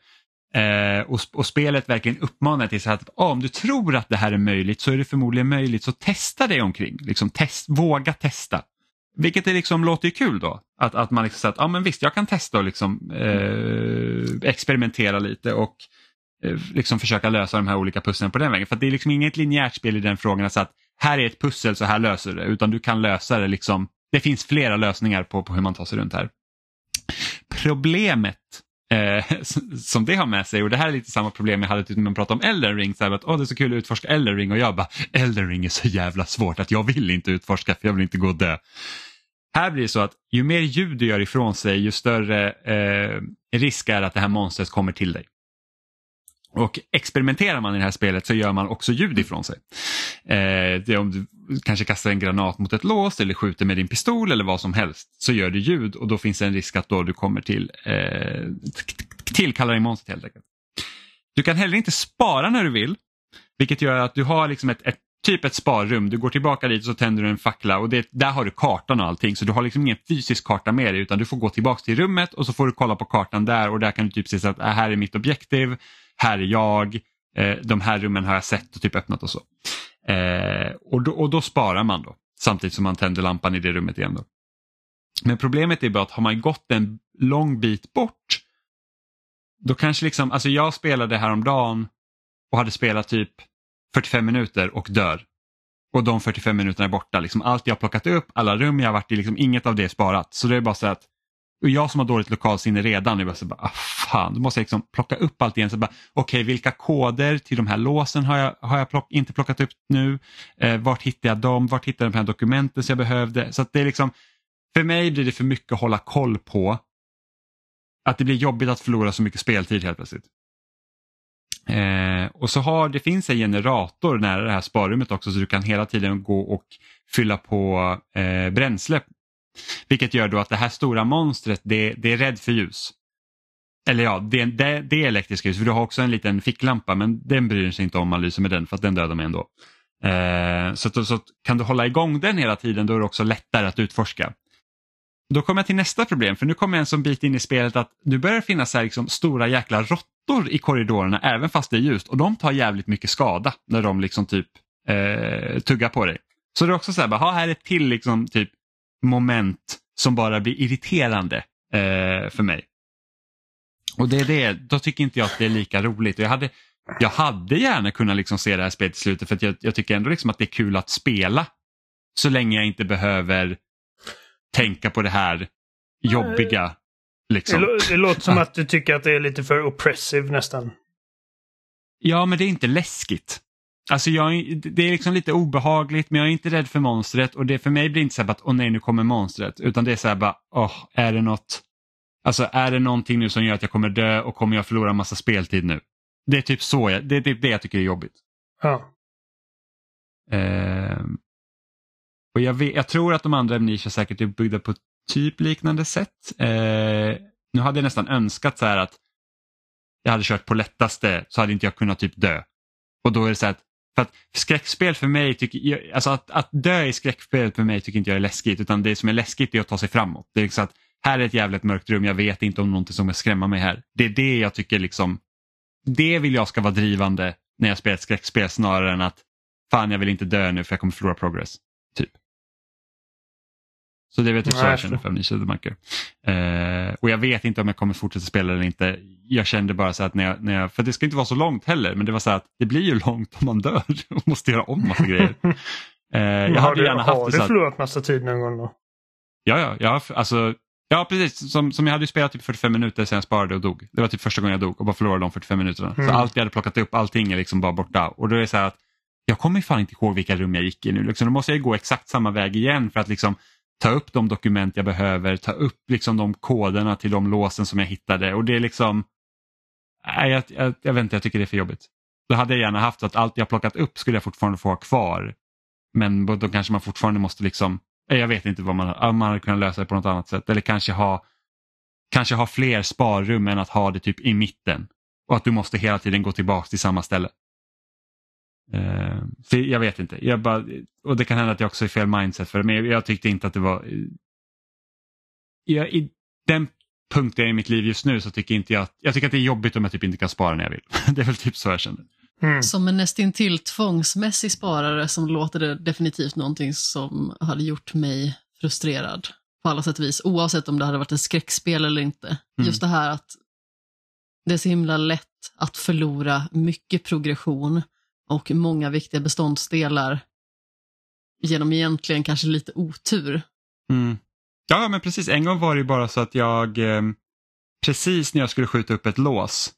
Eh, och, och, spelet verkligen uppmanar till så att ah, om du tror att det här är möjligt så är det förmodligen möjligt så testa dig omkring. Liksom test, våga testa. Vilket är liksom, låter ju kul då. Att, att man liksom säger att ah, men visst jag kan testa och liksom, eh, experimentera lite och eh, liksom försöka lösa de här olika pusslen på den vägen. För det är liksom inget linjärt spel i den frågan så att här är ett pussel så här löser du det. Utan du kan lösa det liksom. Det finns flera lösningar på, på hur man tar sig runt här. problemet eh, som det har med sig och det här är lite samma problem jag hade typ när man pratade om Elden Ring. Så här, att, Åh, det är så kul att utforska Elden Ring och jag bara Elden Ring är så jävla svårt att jag vill inte utforska för jag vill inte gå och dö. Här blir det så att ju mer ljud du gör ifrån sig ju större eh, risk är att det här monstret kommer till dig. Och experimenterar man i det här spelet så gör man också ljud ifrån sig. Eh, det är om du kanske kastar en granat mot ett lås eller skjuter med din pistol eller vad som helst så gör du ljud och då finns det en risk att då du kommer till eh, tillkallar dig monstret helt enkelt. Du kan heller inte spara när du vill vilket gör att du har liksom ett, ett typ ett sparrum. Du går tillbaka dit och så tänder du en fackla och det, där har du kartan och allting så du har liksom ingen fysisk karta med dig utan du får gå tillbaka till rummet och så får du kolla på kartan där och där kan du typ se att äh, här är mitt objektiv, här är jag, eh, de här rummen har jag sett och typ öppnat och så. Eh, och, då, och då sparar man då samtidigt som man tänder lampan i det rummet igen. Då. Men problemet är bara att har man gått en lång bit bort då kanske liksom, alltså jag spelade häromdagen och hade spelat typ 45 minuter och dör. Och de 45 minuterna är borta. Liksom allt jag plockat upp, alla rum jag varit i, liksom inget av det är sparat. Så det är bara så att och jag som har dåligt lokalsinne redan, är bara så bara, ah, fan, då måste jag liksom plocka upp allt igen. Okej, okay, vilka koder till de här låsen har jag, har jag plock, inte plockat upp nu? Eh, vart hittar jag dem? Vart hittar jag de här dokumenten som jag behövde? Så att det är liksom, för mig blir det för mycket att hålla koll på. Att det blir jobbigt att förlora så mycket speltid helt plötsligt. Eh, och så har det finns en generator nära det här sparrummet också så du kan hela tiden gå och fylla på eh, bränsle. Vilket gör då att det här stora monstret det, det är rädd för ljus. Eller ja, det, det, det är elektriska ljus för du har också en liten ficklampa men den bryr sig inte om man lyser med den för att den dödar mig ändå. Eh, så, så kan du hålla igång den hela tiden då är det också lättare att utforska. Då kommer jag till nästa problem för nu kommer jag en sån bit in i spelet att nu börjar det finnas här liksom stora jäkla råttor i korridorerna även fast det är ljust och de tar jävligt mycket skada när de liksom typ eh, tuggar på dig. Så det är också så här, bara, här är ett till liksom typ moment som bara blir irriterande eh, för mig. Och det är det, då tycker inte jag att det är lika roligt. Jag hade, jag hade gärna kunnat liksom se det här spelet i slutet för jag, jag, tycker ändå liksom att det är kul att spela. Så länge jag inte behöver tänka på det här jobbiga. Liksom. Det, det låter som att du tycker att det är lite för oppressive nästan. Ja, men det är inte läskigt. Alltså jag, det är liksom lite obehagligt men jag är inte rädd för monstret och det för mig blir inte så här att åh nej nu kommer monstret utan det är så här bara åh är det något Alltså är det någonting nu som gör att jag kommer dö och kommer jag förlora massa speltid nu? Det är typ så jag, det är typ det jag tycker är jobbigt. Ja. Eh, och jag, vet, jag tror att de andra Amnesia säkert är byggda på typ liknande sätt. Eh, nu hade jag nästan önskat så här att jag hade kört på lättaste så hade inte jag kunnat typ dö. Och då är det så här att, för att skräckspel för mig, tycker jag, alltså att, att dö i skräckspel för mig tycker inte jag är läskigt utan det som är läskigt är att ta sig framåt. Det är liksom att här är ett jävligt mörkt rum, jag vet inte om någonting som ska skrämma mig här. Det är det jag tycker liksom, det vill jag ska vara drivande när jag spelar ett skräckspel snarare än att fan jag vill inte dö nu för jag kommer förlora progress. Typ. Så det väl typ så jag känner för Amnesia the Bunker. Eh, och jag vet inte om jag kommer fortsätta spela eller inte. Jag kände bara så att när jag, när jag, för det ska inte vara så långt heller, men det var så att det blir ju långt om man dör och måste göra om massa grejer. Eh, jag har du, gärna haft har du förlorat massa tid någon gång då? Ja, ja, ja alltså, ja precis. Som, som jag hade spelat typ 45 minuter sen jag sparade och dog. Det var typ första gången jag dog och bara förlorade de 45 minuterna. Mm. Så allt jag hade plockat upp, allting är liksom bara borta. Och då är det så här att jag kommer fan inte ihåg vilka rum jag gick i nu. Liksom, då måste jag gå exakt samma väg igen för att liksom ta upp de dokument jag behöver, ta upp liksom de koderna till de låsen som jag hittade och det är liksom, nej, jag, jag, jag vet inte, jag tycker det är för jobbigt. Då hade jag gärna haft att allt jag plockat upp skulle jag fortfarande få ha kvar. Men då kanske man fortfarande måste liksom, eh, jag vet inte vad man, man hade kunnat lösa det på något annat sätt eller kanske ha, kanske ha fler sparrum än att ha det typ i mitten och att du måste hela tiden gå tillbaka till samma ställe. Uh, jag vet inte, jag bara, och det kan hända att jag också är fel mindset för det, men jag, tyckte inte att det var... Jag, I den punkten i mitt liv just nu så tycker inte jag att, jag tycker att det är jobbigt om jag typ inte kan spara när jag vill. det är väl typ så jag känner. Mm. Som en nästintill tvångsmässig sparare som låter det definitivt någonting som hade gjort mig frustrerad på alla sätt och vis, oavsett om det hade varit ett skräckspel eller inte. Mm. Just det här att det är så himla lätt att förlora mycket progression och många viktiga beståndsdelar genom egentligen kanske lite otur. Mm. Ja, men precis. En gång var det ju bara så att jag, eh, precis när jag skulle skjuta upp ett lås,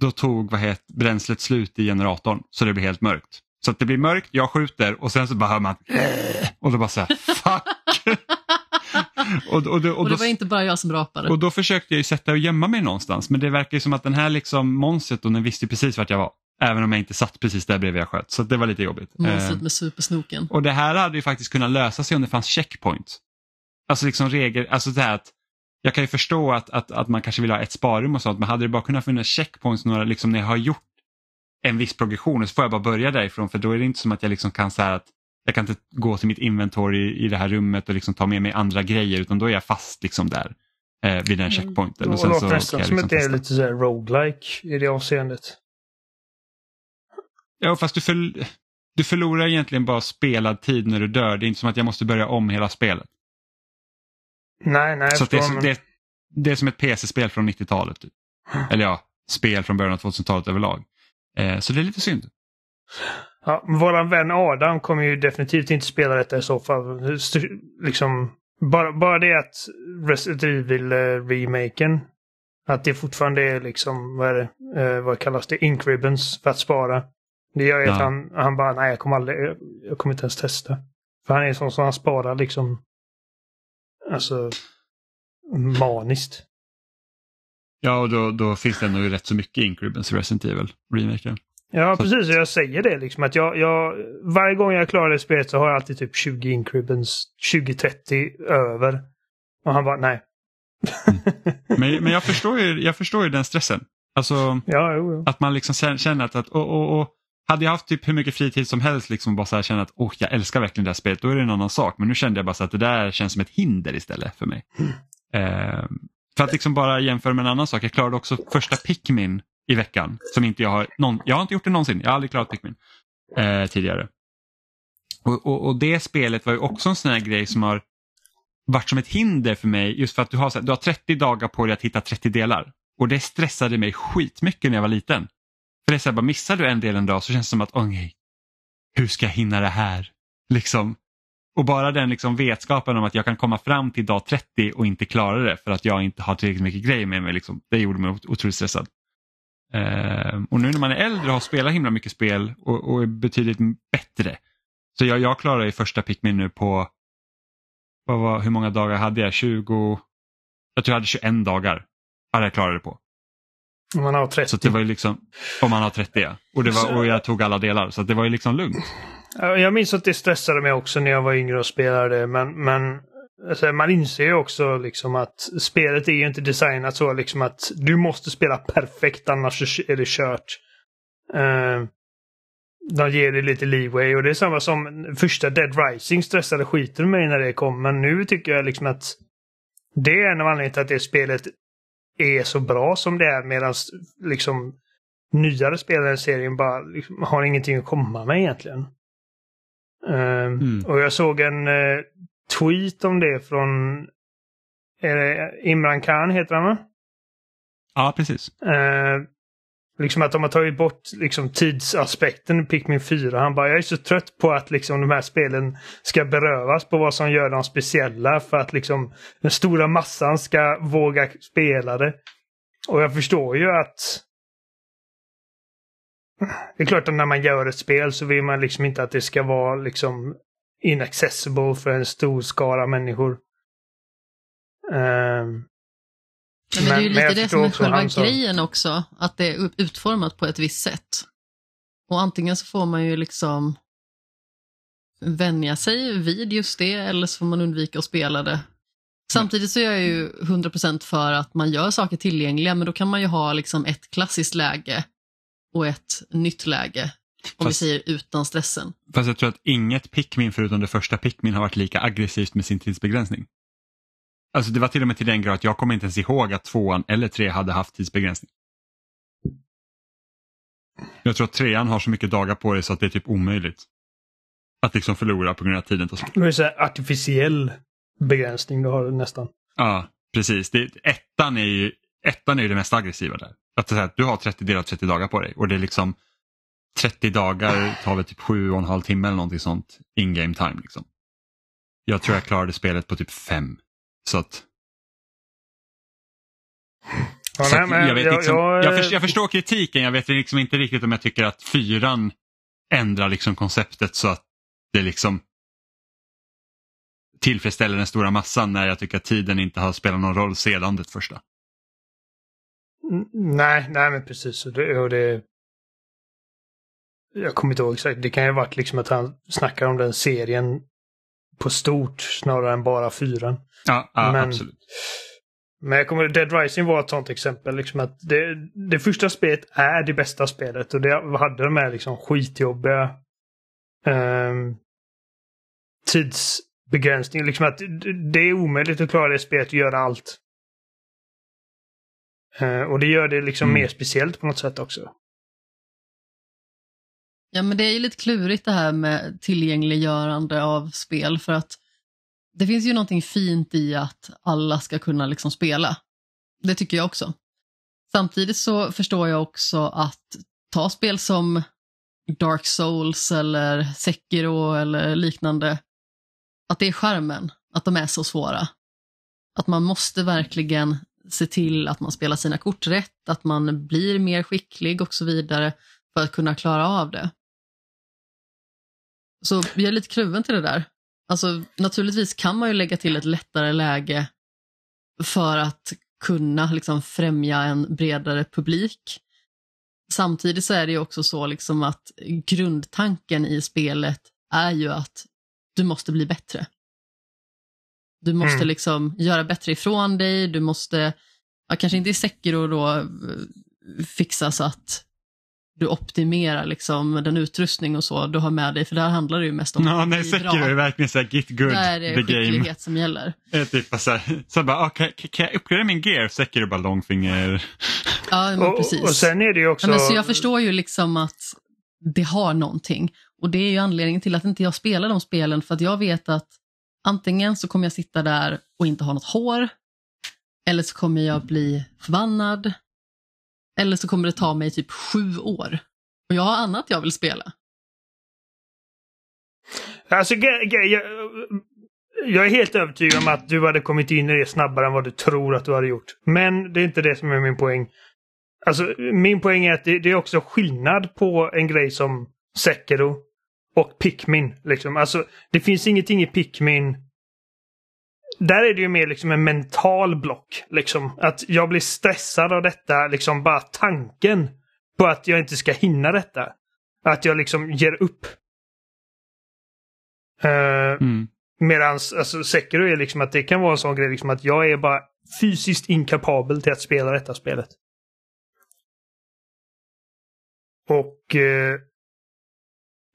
då tog vad het, bränslet slut i generatorn så det blev helt mörkt. Så att det blir mörkt, jag skjuter och sen så bara hör man och då bara så här, fuck. och, och, och, Och det då, var inte bara jag som rapade. och då försökte jag ju sätta och gömma mig någonstans men det verkar ju som att den här liksom monstret den visste ju precis vart jag var. Även om jag inte satt precis där bredvid jag sköt. Så det var lite jobbigt. Monstret Eh, med supersnoken. och det här hade ju faktiskt kunnat lösa sig om det fanns checkpoints. Alltså liksom regel, alltså det här att jag kan ju förstå att, att, att man kanske vill ha ett sparrum och sånt men hade det bara kunnat finnas checkpoints några, liksom när jag har gjort en viss progression och så får jag bara börja därifrån för då är det inte som att jag liksom kan säga att jag kan inte gå till mitt inventory i, i det här rummet och liksom ta med mig andra grejer utan då är jag fast liksom där eh, vid den checkpointen. Och Och sen det så låter kan nästan jag som liksom det är testa. lite så här roguelike i det avseendet. Ja, fast du, för, du förlorar egentligen bara spelad tid när du dör. Det är inte som att jag måste börja om hela spelet. Nej, nej, Så det, är, men- det, det är som ett PC-spel från 90-talet. Typ. Eller ja, spel från början av 2000-talet överlag. Eh, så det är lite synd. Ja, våran vän Adam kommer ju definitivt inte spela detta i så fall. Liksom, bara, bara det att Resident Evil-remaken, att det fortfarande är liksom, vad, är det, eh, vad kallas det, ink ribbons för att spara. Det gör ju att Ja. han, han bara, nej jag kommer aldrig, jag, kommer inte ens testa. För han är sån som han sparar liksom, alltså, maniskt. Ja, och då, då finns det nog rätt så mycket Ink Ribbons i Resident Evil remaken. Ja, Så- precis. Jag säger det liksom. Att jag, jag, varje gång jag klarar det spelet så har jag alltid typ 20 ink ribbons, 20-30 över. Och han bara, nej. Men, men jag, förstår ju, jag förstår ju den stressen. Alltså Ja, jo, jo. att man liksom kän- känner att, att och, och, och, hade jag haft typ hur mycket fritid som helst liksom bara så här känna att oh, jag älskar verkligen det här spelet, då är det en annan sak. Men nu kände jag bara så att det där känns som ett hinder istället för mig. Eh, för att liksom bara jämföra med en annan sak, jag klarade också första Pikmin i veckan. Som inte jag har, någon, jag har inte gjort det någonsin, jag har aldrig klarat Pikmin eh, tidigare. Och, och, och det spelet var ju också en sån här grej som har varit som ett hinder för mig just för att du har, så här, du har 30 dagar på dig att hitta 30 delar. Och det stressade mig skitmycket när jag var liten. För det är så här, bara missar du en del en dag så känns det som att, åh nej, hur ska jag hinna det här? Liksom. Och bara den liksom vetskapen om att jag kan komma fram till dag 30 och inte klara det för att jag inte har tillräckligt mycket grejer med mig. Liksom. Det gjorde mig otroligt stressad. Ehm, och nu när man är äldre och har spelat himla mycket spel och, och är betydligt bättre. Så jag, jag klarar ju första Pikmin nu på, vad var, hur många dagar hade jag? 20, jag tror jag hade 21 dagar. Hade jag klarat det på. Om man har 30. Så det var ju liksom, om man har 30 ja. Och, det var, och jag tog alla delar så det var ju liksom lugnt. Ja, Jag minns att det stressade mig också när jag var yngre och spelade. Men, men alltså, man inser ju också liksom att spelet är ju inte designat så liksom att du måste spela perfekt annars är det kört. Uh, de ger dig lite leeway och det är samma som första Dead Rising stressade skiten mig när det kom. Men nu tycker jag liksom att det är en av anledningarna till att det spelet är så bra som det är medan liksom nyare spelare i serien bara liksom, har ingenting att komma med egentligen. Ehm, Mm. Och jag såg en eh, tweet om det från är det Imran Khan heter han va? Ja, precis. Eh, liksom att de har tagit bort liksom, tidsaspekten i Pikmin 4. Han bara, jag är så trött på att liksom, de här spelen ska berövas på vad som gör dem speciella för att liksom, den stora massan ska våga spela det. Och jag förstår ju att det är klart att när man gör ett spel så vill man liksom inte att det ska vara liksom inaccessible för en stor skara människor. Ehm, Nej, men det är ju Men- men lite det som är själva som- grejen också, att det är utformat på ett visst sätt. Och antingen så får man ju liksom vänja sig vid just det, eller så får man undvika att spela det. Samtidigt så är jag ju 100% för att man gör saker tillgängliga, men då kan man ju ha liksom ett klassiskt läge och ett nytt läge. Om vi Fast- säger utan stressen. Fast jag tror att inget Pikmin förutom det första Pikmin har varit lika aggressivt med sin tidsbegränsning. Alltså det var till och med till den grad att jag kommer inte ens ihåg att tvåan eller tre hade haft tidsbegränsning. Jag tror att trean har så mycket dagar på det så att det är typ omöjligt. Att liksom förlora på grund av tiden tar slut. Det är så här artificiell begränsning du har nästan. Ja, precis. Det, ettan, är ju, ettan är ju det mest aggressiva där. Att, så här, du har 30 delar 30 dagar på dig och det är liksom 30 dagar tar väl typ sju och en halv timme eller någonting sånt in game time. Liksom. Jag tror jag klarade spelet på typ fem. Så att Ja, Så nej, men jag, vet jag- liksom, jag- jag, förstår, jag förstår kritiken, jag vet liksom inte riktigt om jag tycker att fyran ändrar liksom konceptet så att det liksom tillfredsställer den stora massan när jag tycker att tiden inte har spelat någon roll sedan det första. Nej, nej men precis. Och det, och det, jag kommer inte ihåg exakt. Det kan ju ha varit liksom att han snackar om den serien på stort snarare än bara fyran. Ja, ja Men- absolut. Men jag kommer, Dead Rising var ett sånt exempel. Liksom att det, det första spelet är det bästa spelet och det hade de här liksom skitjobbiga um, tidsbegränsningar. Liksom att det- det är omöjligt att klara det spelet och göra allt. Eh, och det gör det liksom Mm. mer speciellt på något sätt också. Ja, men det är ju lite klurigt det här med tillgängliggörande av spel för att det finns ju någonting fint i att alla ska kunna liksom spela. Det tycker jag också. Samtidigt så förstår jag också att ta spel som Dark Souls eller Sekiro eller liknande, att det är skärmen, att de är så svåra. Att man måste verkligen se till att man spelar sina kort rätt, att man blir mer skicklig och så vidare för att kunna klara av det. Så jag är lite kluven till det där. Alltså, naturligtvis kan man ju lägga till ett lättare läge för att kunna liksom främja en bredare publik. Samtidigt så är det ju också så liksom att grundtanken i spelet är ju att du måste bli bättre. Du måste Mm. liksom göra bättre ifrån dig, du måste, ja, kanske inte i Sekiro då, eh, fixa så att du optimerar liksom den utrustning och så du har med dig, för där handlar det ju mest om Ja, att nej, bli Sekiro är verkligen så här get good Där är det the game. skicklighet som gäller. Är typ så här, så bara, ah, kan, kan jag uppgradera min gear? Sekiro bara långfinger. Ja, men Och, precis. och sen är det ju också... Ja, men så jag förstår ju liksom att det har någonting. Och det är ju anledningen till att inte jag spelar de spelen, för att jag vet att antingen så kommer jag sitta där och inte ha något hår, eller så kommer jag bli förbannad, eller så kommer det ta mig typ sju år. Och jag har annat jag vill spela. Alltså, jag, jag är helt övertygad om att du hade kommit in i det snabbare än vad du tror att du hade gjort. Men det är inte det som är min poäng. Alltså, min poäng är att det, det är också skillnad på en grej som Sekiro och Pikmin. Liksom. Alltså, det finns ingenting i Pikmin där är det ju mer liksom en mental block. Liksom. Att jag blir stressad av detta, liksom bara tanken på att jag inte ska hinna detta. Att jag liksom ger upp. Uh, Mm. Medans alltså, Sekiro är liksom att det kan vara en sån grej liksom att jag är bara fysiskt inkapabel till att spela detta spelet. Och eh,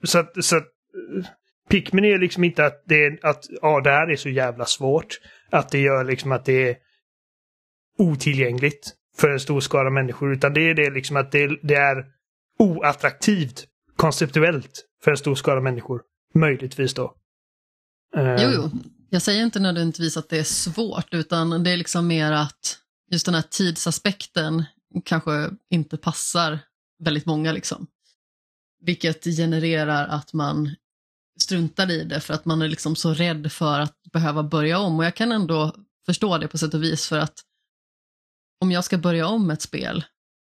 så att, så att eh, Pikmin är liksom inte att det är att ja, det här är så jävla svårt. Att det gör liksom att det är otillgängligt för en stor skara människor. Utan det är det liksom att det, det är oattraktivt konceptuellt för en stor skara människor. Möjligtvis då. Eh, jo, jo. Jag säger inte nödvändigtvis att det är svårt, utan det är liksom mer att just den här tidsaspekten kanske inte passar väldigt många. Liksom. Vilket genererar att man struntar i det för att man är liksom så rädd för att behöva börja om. Och jag kan ändå förstå det på sätt och vis för att om jag ska börja om ett spel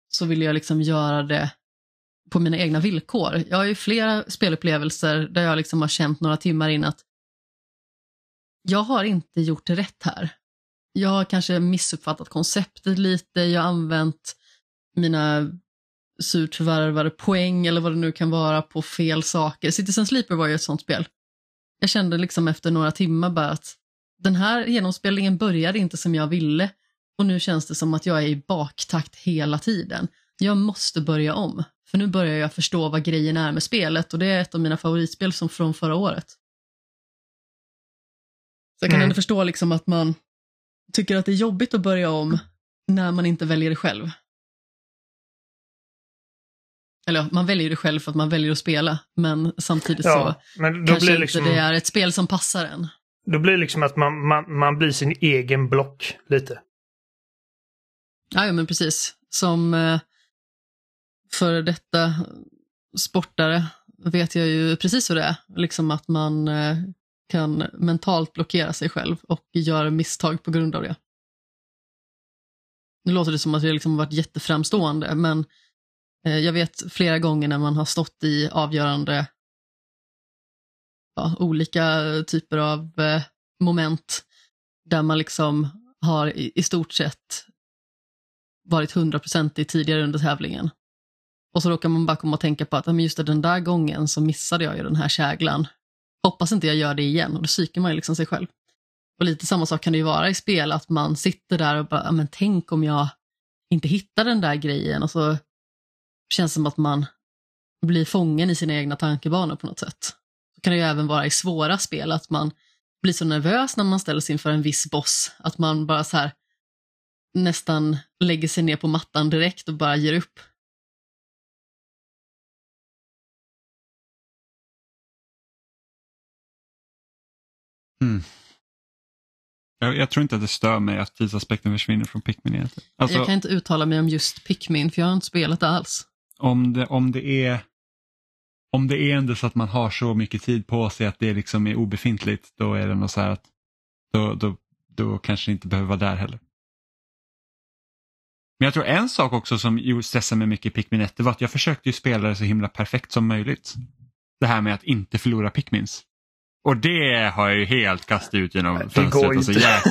så vill jag liksom göra det på mina egna villkor. Jag har ju flera spelupplevelser där jag liksom har känt några timmar in att jag har inte gjort rätt här. Jag har kanske missuppfattat konceptet lite, jag har använt mina surt förvärvade poäng eller vad det nu kan vara på fel saker. Citizen Sleeper var ju ett sånt spel. Jag kände liksom efter några timmar bara att den här genomspelningen började inte som jag ville och nu känns det som att jag är i baktakt hela tiden. Jag måste börja om, för nu börjar jag förstå vad grejen är med spelet och det är ett av mina favoritspel som från förra året. Så jag kan Mm. ändå förstå liksom att man tycker att det är jobbigt att börja om när man inte väljer det själv. Eller man väljer det själv för att man väljer att spela, men samtidigt Ja, så men då kanske blir, inte liksom, det är ett spel som passar en. då blir det liksom att man, man, man blir sin egen block lite. Ja, ja men precis. Som eh, för detta sportare vet jag ju precis hur det är. Liksom att man eh, kan mentalt blockera sig själv och gör misstag på grund av det. nu låter det som att jag liksom varit jätteframstående, men Eh, jag vet flera gånger när man har stått i avgörande ja, olika typer av eh, moment där man liksom har i, i stort sett varit hundraprocentig tidigare under tävlingen. Och så råkar man bara komma och tänka på att men just den där gången så missade jag ju den här käglan. Hoppas inte jag gör det igen och då psykar man ju liksom sig själv. Och lite samma sak kan det ju vara i spel, att man sitter där och bara, men tänk om jag inte hittar den där grejen och så känns som att man blir fången i sina egna tankebanor på något sätt. Så kan det ju även vara i svåra spel, att man blir så nervös när man ställs inför en viss boss, att man bara så här nästan lägger sig ner på mattan direkt och bara ger upp. Mm. Jag, jag, tror inte att det stör mig att tidsaspekten försvinner från Pikmin egentligen. Alltså, jag kan inte uttala mig om just Pikmin för jag har inte spelat det alls. Om det, om det är om det är ändå så att man har så mycket tid på sig att det liksom är obefintligt, då är det nog så här att då, då, då kanske det inte behöver vara där heller. Men jag tror en sak också som stressade mig mycket i Pikmin 1 var att jag försökte ju spela det så himla perfekt som möjligt. Det här med att inte förlora Pikmins. Och det har jag ju helt kastat ut genom fönstret. Det går inte. Jag...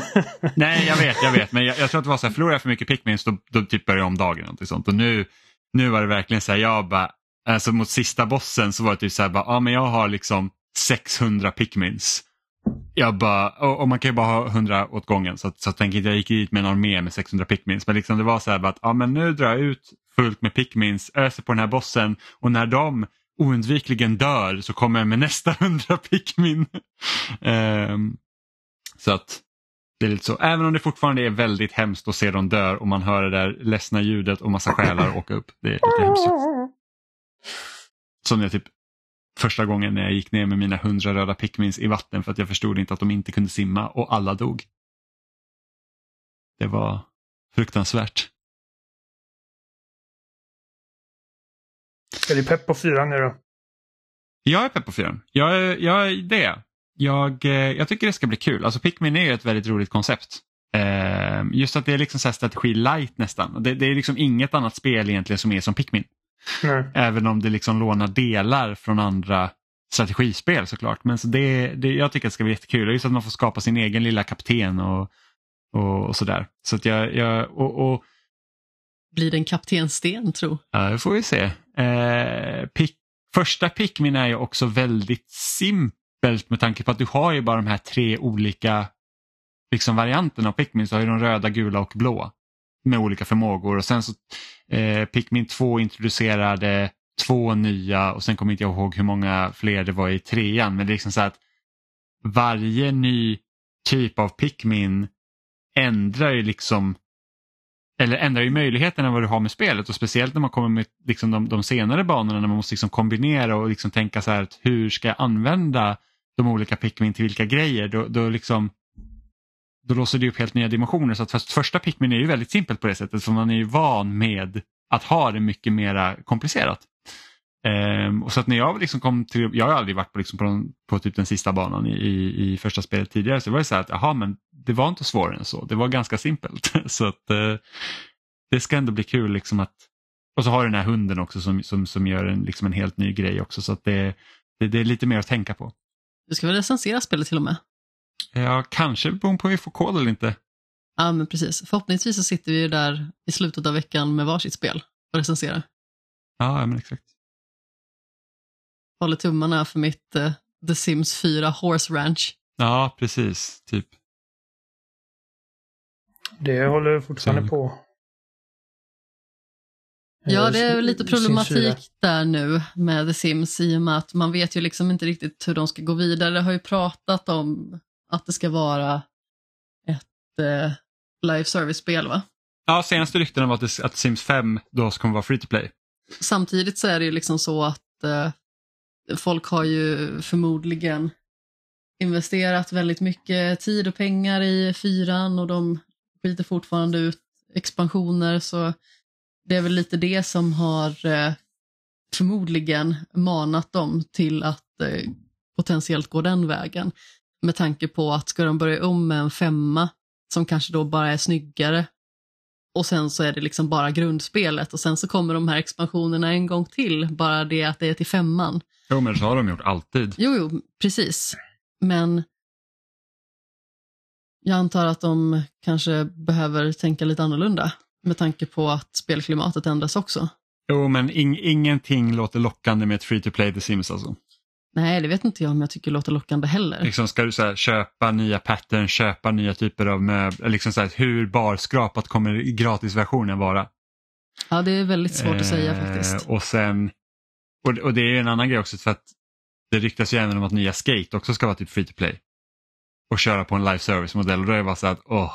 Nej, jag vet, jag vet. Men jag, jag tror att det var så här, förlorar jag för mycket Pikmins då, då typ börjar jag om dagen. Och, sånt. och nu, nu var det verkligen så här, jag bara, alltså mot sista bossen så var det typ så här, bara, ja men jag har liksom 600 pickmins. Jag bara, och, och, man kan ju bara ha 100 åt gången så, så tänk inte jag gick dit med en armé med 600 pickmins. Men liksom det var så här bara att, ja men nu drar jag ut fullt med pickmins, öser på den här bossen och när de oundvikligen dör så kommer jag med nästa 100 pickmin. um, så att det är lite så. Även om det fortfarande är väldigt hemskt att se dem dö och man hör det där ledsna ljudet och massa själar åka upp. Det är lite hemskt. Som jag typ första gången när jag gick ner med mina hundra röda Pikmins i vatten för att jag förstod inte att de inte kunde simma och alla dog. Det var fruktansvärt. Är du pepp på fyran nu då? Jag är pepp på fyran. Jag, är, jag är det. Jag, eh, jag tycker det ska bli kul. Alltså Pikmin är ett väldigt roligt koncept. Eh, just att det är liksom så strategi light nästan. Det, det, är liksom inget annat spel egentligen som är som Pikmin. Nej. Även om det liksom lånar delar från andra strategispel såklart. Men så det, det, jag tycker att det ska bli jättekul. Just att man får skapa sin egen lilla kapten och, och, och sådär. Så att jag, jag och, och blir det en kaptensten tro? Ja, det får vi se. Eh, pick, första Pikmin är ju också väldigt väldigt med tanke på att du har ju bara de här tre olika liksom, varianterna av Pikmin. Så har ju de röda, gula och blå med olika förmågor och sen så eh, Pikmin 2 introducerade två nya och sen kommer inte jag ihåg hur många fler det var i trean men det är liksom så att varje ny typ av Pikmin ändrar ju liksom eller ändrar ju möjligheterna vad du har med spelet och speciellt när man kommer med liksom de, de senare banorna när man måste liksom kombinera och liksom tänka så här att hur ska jag använda de olika Pikmin till vilka grejer. Då, då, liksom, då låser det upp helt nya dimensioner. Så att fast första Pikmin är ju väldigt simpelt på det sättet för man är ju van med att ha det mycket mera komplicerat. Um, och så att när jag liksom kom till, jag har aldrig varit på, liksom på, den, på typ den sista banan i, i, i, första spelet tidigare, så det var det så här att aha, men det var inte svårare än så, det var ganska simpelt. så att uh, det ska ändå bli kul liksom att, och så har du den här hunden också som, som, som gör en, liksom en helt ny grej också så att det, det, det är lite mer att tänka på. Du ska väl recensera spelet till och med? Ja, kanske beroende på om vi får kod eller inte. Ja, men precis. Förhoppningsvis så sitter vi där i slutet av veckan med varsitt spel och recenserar. Ja, men exakt håller tummarna för mitt uh, The Sims 4 Horse Ranch. Ja, precis. Typ. Det håller fortfarande Så. på. Ja, det är lite problematik där nu med The Sims i och med att man vet ju liksom inte riktigt hur de ska gå vidare. Det har ju pratat om att det ska vara ett eh, live service-spel va? Ja, senaste ryktena var att, att Sims 5 då ska vara free to play. Samtidigt så är det ju liksom så att eh, folk har ju förmodligen investerat väldigt mycket tid och pengar i fyran och de skiter fortfarande ut expansioner så det är väl lite det som har eh, förmodligen manat dem till att eh, potentiellt gå den vägen. Med tanke på att ska de börja om med en femma som kanske då bara är snyggare Och sen så är det liksom bara grundspelet och sen så kommer de här expansionerna en gång till, bara det att det är till femman. Jo, men så har de gjort alltid. Jo, jo, precis. Men jag antar att de kanske behöver tänka lite annorlunda med tanke på att spelklimatet ändras också. Jo, men ing ingenting låter lockande med ett free to play The Sims alltså. Nej, det vet inte jag om jag tycker låter lockande heller. Liksom ska du så här, köpa nya pattern, köpa nya typer av möbler, liksom så här, hur barskrapat kommer gratisversionen vara? Ja, det är väldigt svårt att säga Eh, faktiskt. Och sen, och, och det är en annan grej också för att det ryktas ju även om att nya Skate också ska vara typ free to play. Och köra på en live service modell och då är det bara så att åh,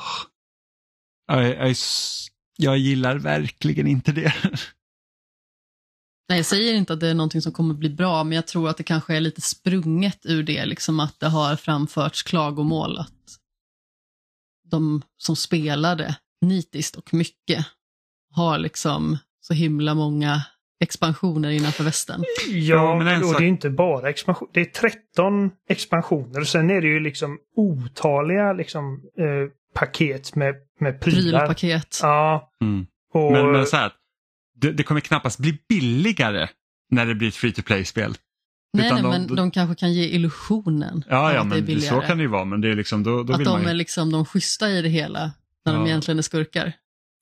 s- jag gillar verkligen inte det. Nej, jag säger inte att det är någonting som kommer bli bra, men jag tror att det kanske är lite sprunget ur det, liksom att det har framförts klagomål att de som spelade nitiskt och mycket har liksom så himla många expansioner innanför västen. Ja, men en och det är inte bara expansion. Det är 13 expansioner och sen är det ju liksom otaliga liksom, eh, paket med, med prylar. Prylpaket. Ja, Mm. och Men, men så här, det, det kommer knappast bli billigare när det blir ett free to play-spel. Nej, nej, de- men de- de kanske kan ge illusionen Ja, ja att det är men billigare. så kan det ju vara men det är liksom då, då att vill de man ju... är liksom de schyssta i det hela, när de Ja. egentligen är skurkar.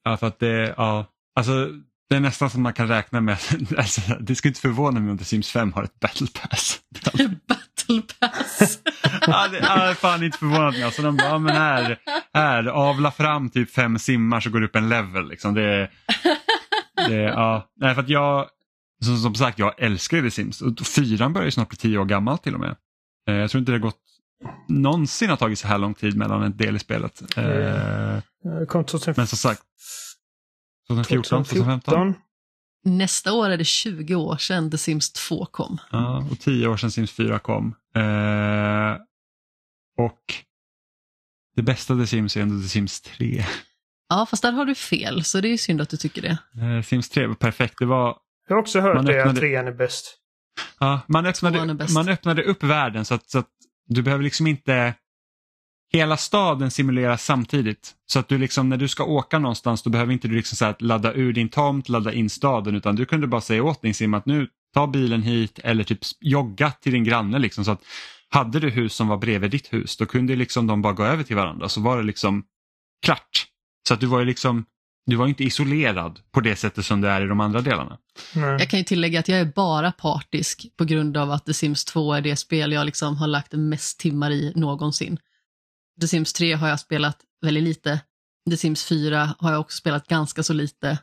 Ja, för att det, ja, alltså det är nästan som man kan räkna med, alltså, det skulle inte förvåna mig om The Sims 5 har ett battle pass. Det är fan inte förvånat mig. Alltså, de bara, men här, här, avla fram typ fem simmar så går det upp en level. Liksom. Det, det, ja. Nej, för att jag, som, som sagt, jag älskar ju The Sims. Och fyran börjar ju snart bli tio år gammal till och med. Eh, Jag tror inte det har gått någonsin har tagit så här lång tid mellan en del i spelet. Eh, 2014, Men som sagt, 2014, 2015. Nästa år är det 20 år sedan The Sims 2 kom. Ja, och tio år sedan Sims 4 kom. Eh, och det bästa The Sims är ändå The Sims 3. Ja, fast där har du fel, så det är ju synd att du tycker det. Eh, Sims 3 var perfekt. Det var, Jag har också hört Man det att öppnade- trean är bäst. ja, man, öppnade, bäst. man öppnade upp världen så att, så att du behöver liksom inte Hela staden simuleras samtidigt. Så att du liksom, när du ska åka någonstans då behöver inte du liksom så här att ladda ur din tomt, ladda in staden utan du kunde bara säga åt din sim att nu ta bilen hit eller typ jogga till din granne. Liksom, så att hade du hus som var bredvid ditt hus då kunde liksom de bara gå över till varandra så var det liksom klart. Så att du var ju liksom, du var inte isolerad på det sättet som du är i de andra delarna. Nej. Jag kan ju tillägga att jag är bara partisk på grund av att The Sims 2 är det spel jag liksom har lagt mest timmar i någonsin. The Sims 3 har jag spelat väldigt lite. The Sims 4 har jag också spelat ganska så lite.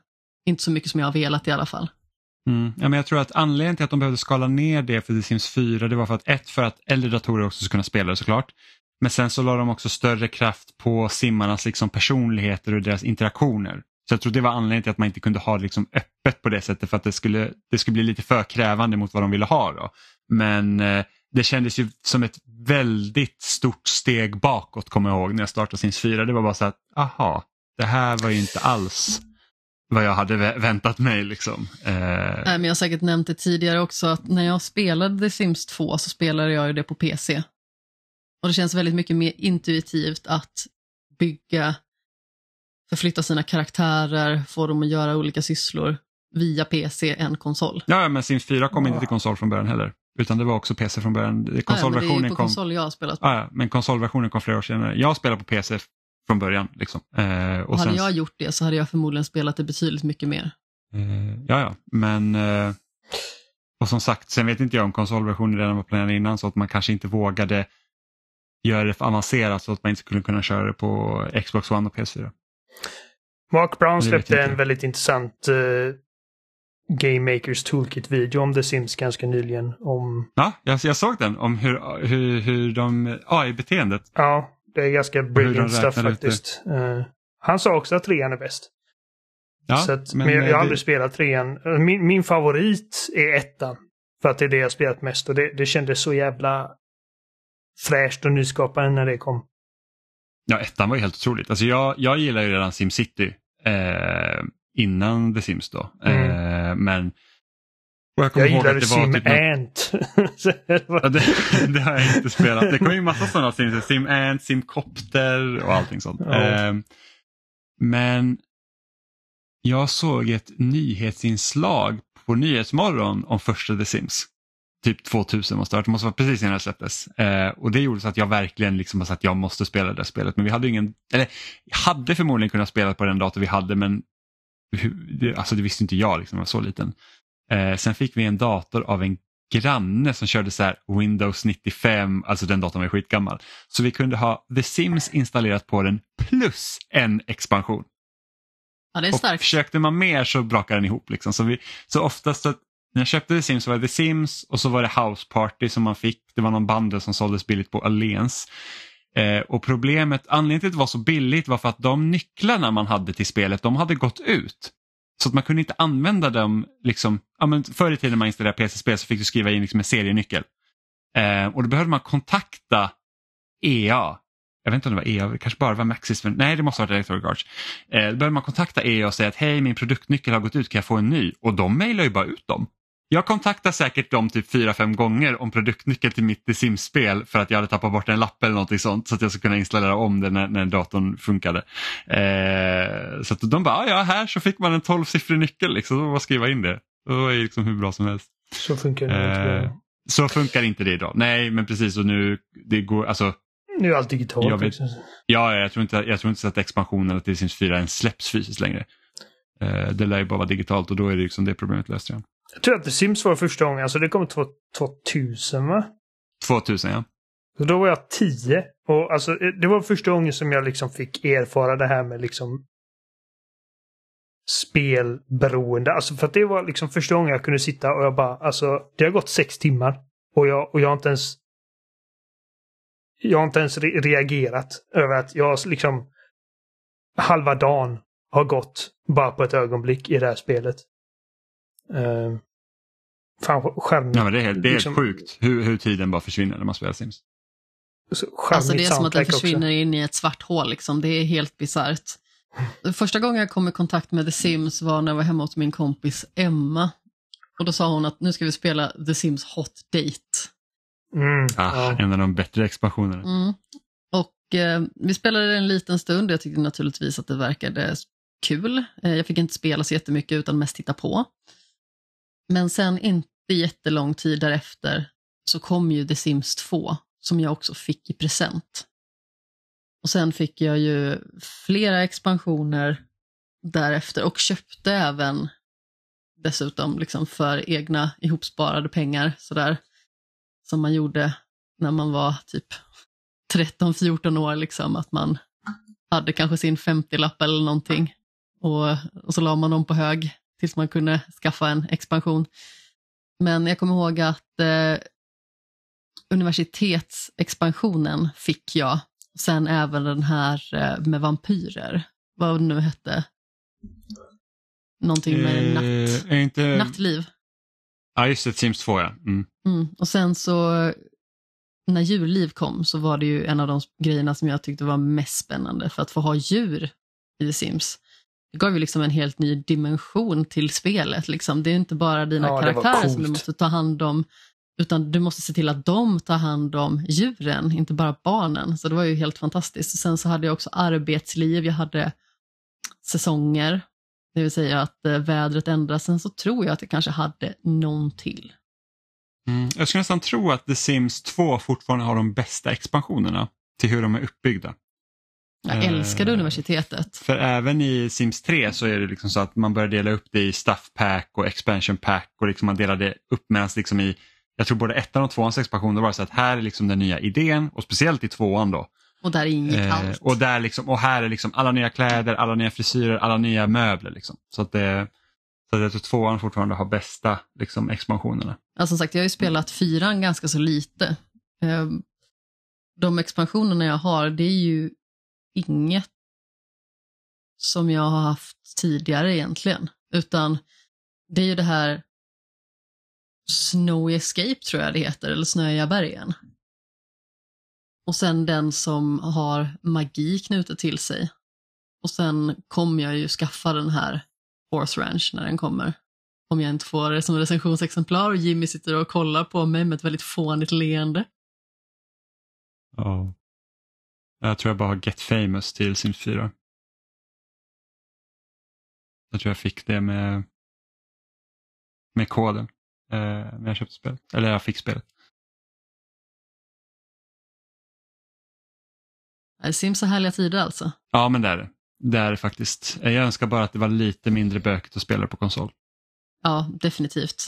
Inte så mycket som jag har velat i alla fall. Mm. Ja, men jag tror att anledningen till att de behövde skala ner det för The Sims 4 det var för att ett för att äldre datorer också skulle kunna spela det såklart. Men sen så la de också större kraft på simmarnas liksom personligheter och deras interaktioner. Så jag tror det var anledningen till att man inte kunde ha det liksom öppet på det sättet för att det skulle, det skulle bli lite för krävande mot vad de ville ha. Då. Men eh, det kändes ju som ett väldigt stort steg bakåt kommer jag ihåg när jag startade Sims 4. Det var bara så att, aha, det här var ju inte alls vad jag hade vä- väntat mig. Liksom. Eh, Nej, men jag har säkert nämnt det tidigare också att när jag spelade The Sims 2 så spelade jag ju det på PC. Och det känns väldigt mycket mer intuitivt att bygga, förflytta sina karaktärer, få dem att göra olika sysslor via PC än konsol. Ja, men Sims 4 kom inte till konsol från början heller. Utan det var också PC från början. Ja, ja, men det är Konsolversionen på kom, konsol jag har spelat på. ja, men konsolversionen kom flera år senare. Jag spelar på PC från början. Liksom. Eh, och Och hade sen, jag gjort det så hade jag förmodligen spelat det betydligt mycket mer. eh, ja, ja, men eh, och som sagt, sen vet inte jag om konsolversionen redan var planerad innan så att man kanske inte vågade göra det för avancerat så att man inte skulle kunna köra det på Xbox One och PS4. Mark Brown släppte en väldigt intressant uh, Game Makers Toolkit-video om The Sims ganska nyligen. Om, Ja, jag, jag såg den om hur, hur, hur de, AI-beteendet. ja, det är ganska brilliant stuff det. faktiskt. Eh, han sa också att trean är bäst. Ja, så att, men, jag, jag eh, har aldrig spelat trean. Eh, Min, min favorit är ettan. För att det är det jag spelat mest och det, det kändes så jävla fräscht och nyskapande när det kom. Ja, ettan var ju helt otroligt. Alltså jag, jag gillar ju redan SimCity eh, innan The Sims då. Mm. Eh, men jag Jag gillade att det var Sim typ något- Ant. Var- Ja, det, det har jag inte spelat. Det kommer ju massa sådana Sims. Sim Ant, Simcopter och allting sånt. Ja. Eh, men jag såg ett nyhetsinslag på Nyhetsmorgon om första The Sims. Typ 2000 måste det ha det måste vara precis innan det släpptes. Eh, och det gjorde så att jag verkligen liksom att jag måste spela det spelet. Men vi hade ingen, eller hade förmodligen kunnat spela på den dator vi hade men alltså det visste inte jag, liksom, jag var så liten. Eh, sen fick vi en dator av en granne som körde så Windows 95, alltså den datorn var skitgammal. Så vi kunde ha The Sims installerat på den plus en expansion. Ja, det är Och starkt. försökte man mer så brakade den ihop. Liksom. Så, vi, så oftast att, när jag köpte The Sims så var det The Sims och så var det House Party som man fick. Det var någon bundle som såldes billigt på Alliance. Eh, och problemet, anledningen till att det var så billigt var för att de nycklarna man hade till spelet, de hade gått ut. Så att man kunde inte använda dem, liksom, ja, men förr i tiden när man installerade PC-spel så fick du skriva in liksom en serienyckel. Eh, och då behövde man kontakta EA. Jag vet inte om det var EA, det kanske bara var Maxis, men nej det måste ha varit Electronic Arts. Eh, då behövde man kontakta EA och säga att hej min produktnyckel har gått ut, kan jag få en ny? Och de mejlar ju bara ut dem. Jag kontaktade säkert dem typ fyra fem gånger om produktnyckel till mitt The Sims-spel för att jag hade tappat bort en lapp eller någonting sånt så att jag skulle kunna installera om det när, när datorn funkade. Eh, så att de bara, ja här så fick man en 12-siffrig nyckel liksom, då bara skriva in det. Det var ju liksom hur bra som helst. Så funkar det inte. Eh, så funkar inte det idag. Nej men precis och nu, det går, alltså Nu är allt digitalt. Jag vet- också. Ja, jag tror inte, jag tror inte så att expansionen till Sims 4 ens släpps fysiskt längre. Eh, det lär ju bara vara digitalt och då är det liksom det problemet löst igen. Jag tror att The Sims var första gången, alltså det kom två- 2000 va? 2000 ja. Så då var jag 10. Och alltså det var första gången som jag liksom fick erfara det här med liksom spelberoende. Alltså för att det var liksom första gången jag kunde sitta och jag bara, alltså det har gått sex timmar. Och jag, och jag har inte ens jag har inte ens re reagerat över att jag liksom halva dagen har gått bara på ett ögonblick i det här spelet. Uh, fan, skärm... ja men det är helt, det är helt liksom- sjukt hur, hur tiden bara försvinner när man spelar Sims. så Alltså det är som att den soundtrack också. försvinner in i ett svart hål. Liksom. Det är helt bisarrt. Första gången jag kom i kontakt med The Sims var när jag var hemma hos min kompis Emma. Och då sa hon att nu ska vi spela The Sims Hot Date. Mm, Ah, ja. En av de bättre expansionerna. Mm. Och eh, vi spelade en liten stund och jag tyckte naturligtvis att det verkade kul. Eh, jag fick inte spela så jättemycket utan mest titta på. Men sen inte jättelång tid därefter så kom ju The Sims 2 som jag också fick i present. Och sen fick jag ju flera expansioner därefter och köpte även dessutom liksom för egna ihopsparade pengar sådär. Som man gjorde när man var typ 13-14 år, liksom, att man hade kanske sin 50-lapp eller någonting. Och, och så la man dem på hög tills man kunde skaffa en expansion. Men jag kommer ihåg att eh, universitetsexpansionen fick jag. Sen även den här eh, med vampyrer, vad det nu hette. Någonting med natt, Eh, är inte... nattliv. Ja just det, Sims 2 ja. Mm. Mm. Och sen så när djurliv kom så var det ju en av de grejerna som jag tyckte var mest spännande för att få ha djur i The Sims. Det gav ju liksom en helt ny dimension till spelet. Liksom. Det är inte bara dina Ja, karaktärer som du måste ta hand om utan du måste se till att de tar hand om djuren, inte bara barnen. Så det var ju helt fantastiskt. Och sen så hade jag också arbetsliv, jag hade säsonger, det vill säga att eh, vädret ändras. Sen så tror jag att jag kanske hade någon till. Mm. Jag skulle nästan tro att The Sims 2 fortfarande har de bästa expansionerna till hur de är uppbyggda. Jag Eh, älskade universitetet. För även i Sims 3 så är det liksom så att man börjar dela upp det i stuff pack och expansion pack och liksom man delar det upp medan liksom i, jag tror både ettan och tvåans expansioner var så att här är liksom den nya idén och speciellt i tvåan då. Och där ingick Eh, allt. och, där liksom, och här är liksom alla nya kläder, alla nya frisyrer, alla nya möbler. Liksom. Så att det, så att jag tror tvåan fortfarande har bästa liksom, expansionerna. Ja, som sagt, jag har ju spelat fyran ganska så lite. Eh, De expansionerna jag har, det är ju inget som jag har haft tidigare egentligen. Utan det är ju det här Snowy Escape tror jag det heter, eller Snöiga bergen. Och sen den som har magi knutet till sig. Och sen kommer jag ju skaffa den här Horse Ranch när den kommer. Om jag inte får det som recensionsexemplar och Jimmy sitter och kollar på mig med ett väldigt fånigt leende. Ja. Jag tror jag bara har Get Famous till Sims 4. Jag tror jag fick det med, med koden eh, när jag köpte spelet. Eller jag fick spelet. Det Sims är härliga tider alltså. Ja, men det är det. Det är det faktiskt. Jag önskar bara att det var lite mindre bökigt att spela på konsol. Ja, definitivt.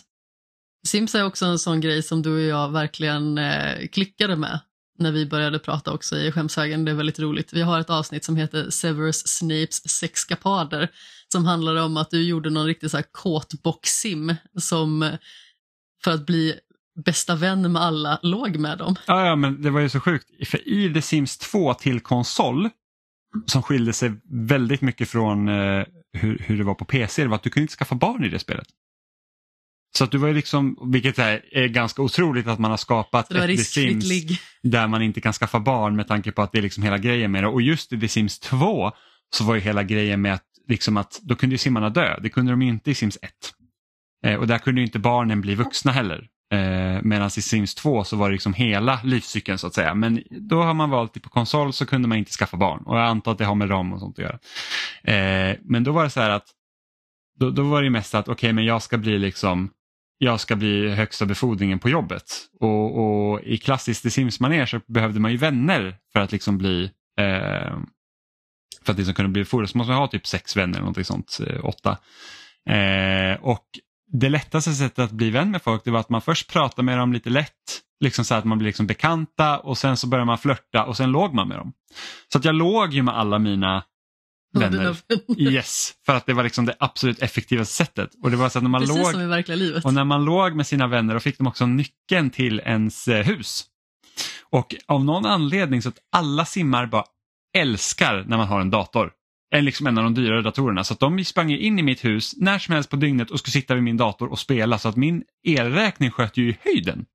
Sims är också en sån grej som du och jag verkligen eh, klickade med när vi började prata också i skämshögen. Det är väldigt roligt. Vi har ett avsnitt som heter Severus Snapes sexkapader som handlar om att du gjorde någon riktig så här kåtbox-sim som för att bli bästa vän med alla låg med dem. Ja, ja, men det var ju så sjukt. För i The Sims 2 till konsol som skilde sig väldigt mycket från eh, hur, hur det var på PC, det var att du kunde inte skaffa barn i det spelet. Så att du var ju liksom, vilket är, är ganska otroligt att man har skapat ett The Sims ligg. där man inte kan skaffa barn med tanke på att det är liksom hela grejen med det. Och just i The Sims 2 så var ju hela grejen med att, liksom att då kunde ju simmarna dö. Det kunde de inte i Sims 1. Eh, och där kunde ju inte barnen bli vuxna heller. Eh, Medan i Sims 2 så var det liksom hela livscykeln så att säga. Men då har man valt det på konsol så kunde man inte skaffa barn. Och jag antar att det har med ram och sånt att göra. Eh, men då var det så här att då, då var det mest att okej men jag ska bli liksom jag ska bli högsta befordringen på jobbet. Och, och i klassiskt The Sims-manér så behövde man ju vänner för att liksom bli eh, för att liksom kunna bli befordrad så måste man ha typ sex vänner eller någonting sånt, eh, åtta. Eh, och det lättaste sättet att bli vän med folk det var att man först pratade med dem lite lätt, liksom så att man blir liksom bekanta och sen så börjar man flörta och sen låg man med dem. Så att jag låg ju med alla mina vänner. Yes, för att det var liksom det absolut effektivaste sättet. Och det var så att när man Precis låg som i verkliga livet. och när man låg med sina vänner då fick de också nyckeln till ens eh, hus. Och av någon anledning så att alla simmar bara älskar när man har en dator. En, liksom en av de dyrare datorerna. Så att de sprang in i mitt hus när som helst på dygnet och skulle sitta vid min dator och spela. Så att min elräkning sköt ju i höjden.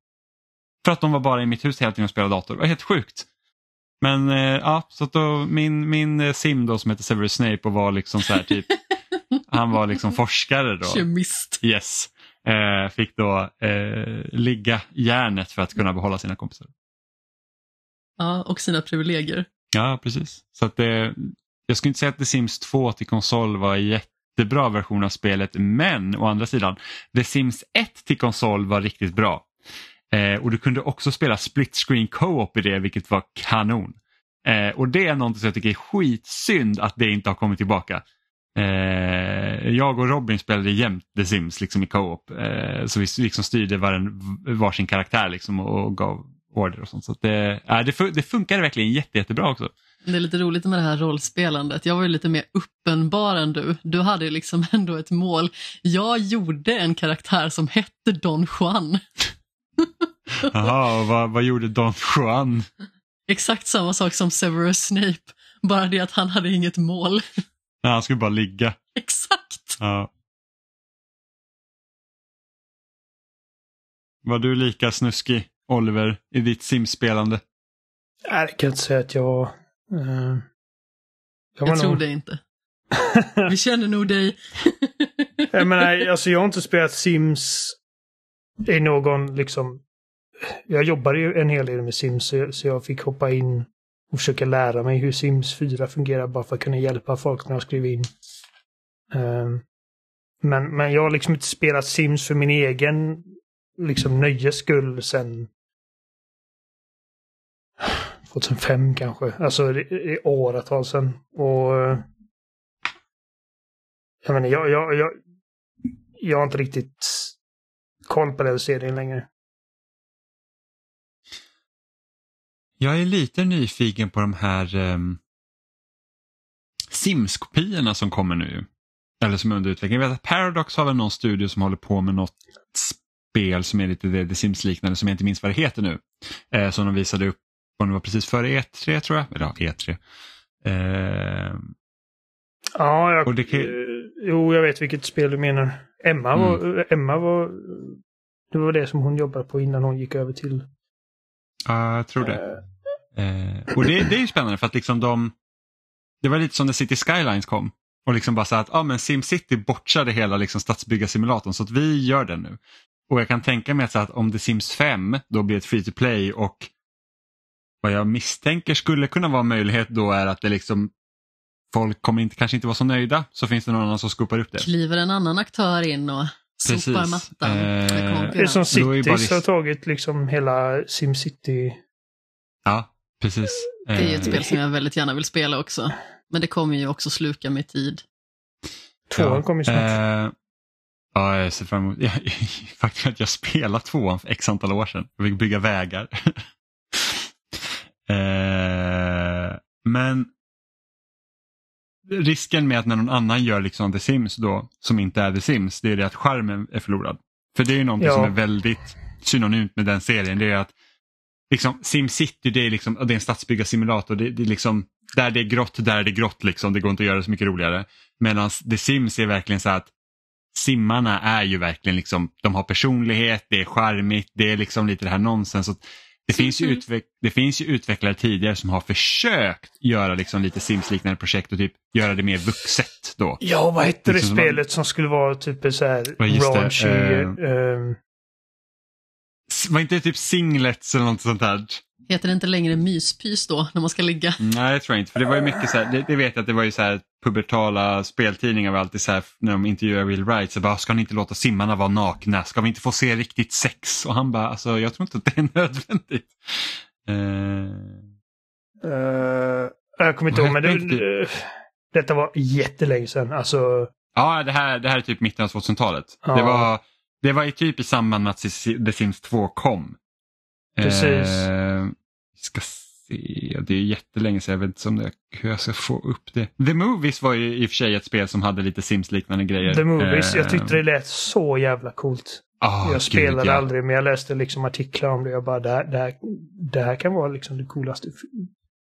För att de var bara i mitt hus hela tiden och spelade dator. Det var helt sjukt. Men eh, ja, så då, min, min eh, sim då som heter Severus Snape och var liksom så här typ, han var liksom forskare då. Kemist. Yes. Eh, fick då eh, ligga järnet för att kunna behålla sina kompisar. Ja, och sina privilegier. Ja, precis. Så att det, jag skulle inte säga att The Sims 2 till konsol var en jättebra version av spelet, men å andra sidan, The Sims 1 till konsol var riktigt bra. Eh, och du kunde också spela split screen co-op i det, vilket var kanon. Eh, och det är någonting som jag tycker är skitsynd att det inte har kommit tillbaka. Eh, jag och Robin spelade jämt The Sims liksom i co-op. Eh, så vi liksom styrde var en, varsin karaktär liksom och, och gav order och sånt. Så att det, äh, det, fun- det funkade verkligen jätte, jättebra också. Det är lite roligt med det här rollspelandet. Jag var ju lite mer uppenbar än du. Du hade liksom ändå ett mål. Jag gjorde en karaktär som hette Don Juan. Jaha, och vad, vad gjorde Don Juan? Exakt samma sak som Severus Snape. Bara det att han hade inget mål. Nej, han skulle bara ligga. Exakt. Ja. Var du lika snuskig, Oliver, i ditt simspelande? Nej, det kan jag inte säga att jag var. Eh, jag Jag tror nog... det inte. Vi känner nog dig. Jag menar, alltså jag har inte spelat Sims i någon liksom... Jag jobbade ju en hel del med Sims så jag, fick hoppa in och försöka lära mig hur Sims 4 fungerar bara för att kunna hjälpa folk när jag skrev in. Ehm, men, men jag har liksom inte spelat Sims för min egen liksom nöjes skull sen 2005 kanske. Alltså det är åratal sedan. Och eh, jag menar, jag, jag, jag, jag har inte riktigt koll på den serien längre. Jag är lite nyfiken på de här um, Sims-kopiorna som kommer nu. Eller som är under utveckling. Jag vet att Paradox har väl någon studio som håller på med något spel som är lite det, det Sims-liknande som jag inte minns vad det heter nu. Eh, som de visade upp, om det var precis före E3 tror jag. Eller ja, E3. Eh, Ja, jag, Och det kan- jo, jag vet vilket spel du menar. Emma var, Emma var, det var det som hon jobbade på innan hon gick över till... ja, jag tror det. Eh, och det, det är ju spännande för att liksom de, det var lite som när City Skylines kom. Och liksom bara så att ah, men SimCity bortsade hela liksom stadsbyggarsimulatorn så att vi gör den nu. Och jag kan tänka mig att, så att om The Sims 5 då blir ett free to play och vad jag misstänker skulle kunna vara en möjlighet då är att det liksom folk kommer inte, kanske inte vara så nöjda så finns det någon annan som skopar upp det. Kliver en annan aktör in och Precis. sopar mattan Eh, Det är som Då är bara Cities har tagit liksom hela SimCity. Ja, precis. Det är ju ett Eh, spel som jag väldigt gärna vill spela också. Men det kommer ju också sluka mig tid. Tvåan kommer ju snart. Eh, ja, jag ser fram emot. Jag, faktum är att jag spelade tvåan för x antal år sedan. Jag fick bygga vägar. eh, men risken med att när någon annan gör liksom The Sims då, som inte är The Sims, det är det att skärmen är förlorad. För det är ju någonting Ja. som är väldigt synonymt med den serien. Det är att liksom, SimCity det är, liksom, det är en stadsbyggarsimulator. Det, det är liksom, där det är grått, där är det grått. Liksom. Det går inte att göra det så mycket roligare. Medan The Sims är verkligen så att simmarna är ju verkligen liksom, de har personlighet, det är charmigt, det är liksom lite det här nonsens. Det, finns ju Mhm. utveck- det finns ju utvecklare tidigare som har försökt göra liksom lite Sims-liknande projekt och typ göra det mer vuxet då. Ja, vad hette det Liksom som spelet som skulle vara typ så här raunchy... ehm, S- Var inte det typ singlets eller något sånt där? Heter det inte längre myspys då, när man ska ligga? Nej, det tror jag inte. För det var ju mycket så här, det, det vet jag att det var ju så här pubertala speltidningar var alltid så här när de intervjuar Will Wright så bara, ska ni inte låta simmarna vara nakna? Ska vi inte få se riktigt sex? Och han bara, alltså jag tror inte att det är nödvändigt. Eh, eh, jag kommer inte ihåg, men det, eh, detta var jättelänge sedan. Alltså, ja, det här, det här är typ mitten av 2000-talet. Ja. Det, var, det var typ i samband med att The Sims 2 kom. Precis. Ska se, det är jättelänge sedan, jag vet inte det, hur jag ska få upp det. The Movies var ju i och för sig ett spel som hade lite Sims-liknande grejer. The Movies, Eh, jag tyckte det lät så jävla coolt. ah, jag spelade gud, ja. aldrig, men jag läste liksom artiklar om det. Jag bara, det här, det här, det här kan vara liksom det coolaste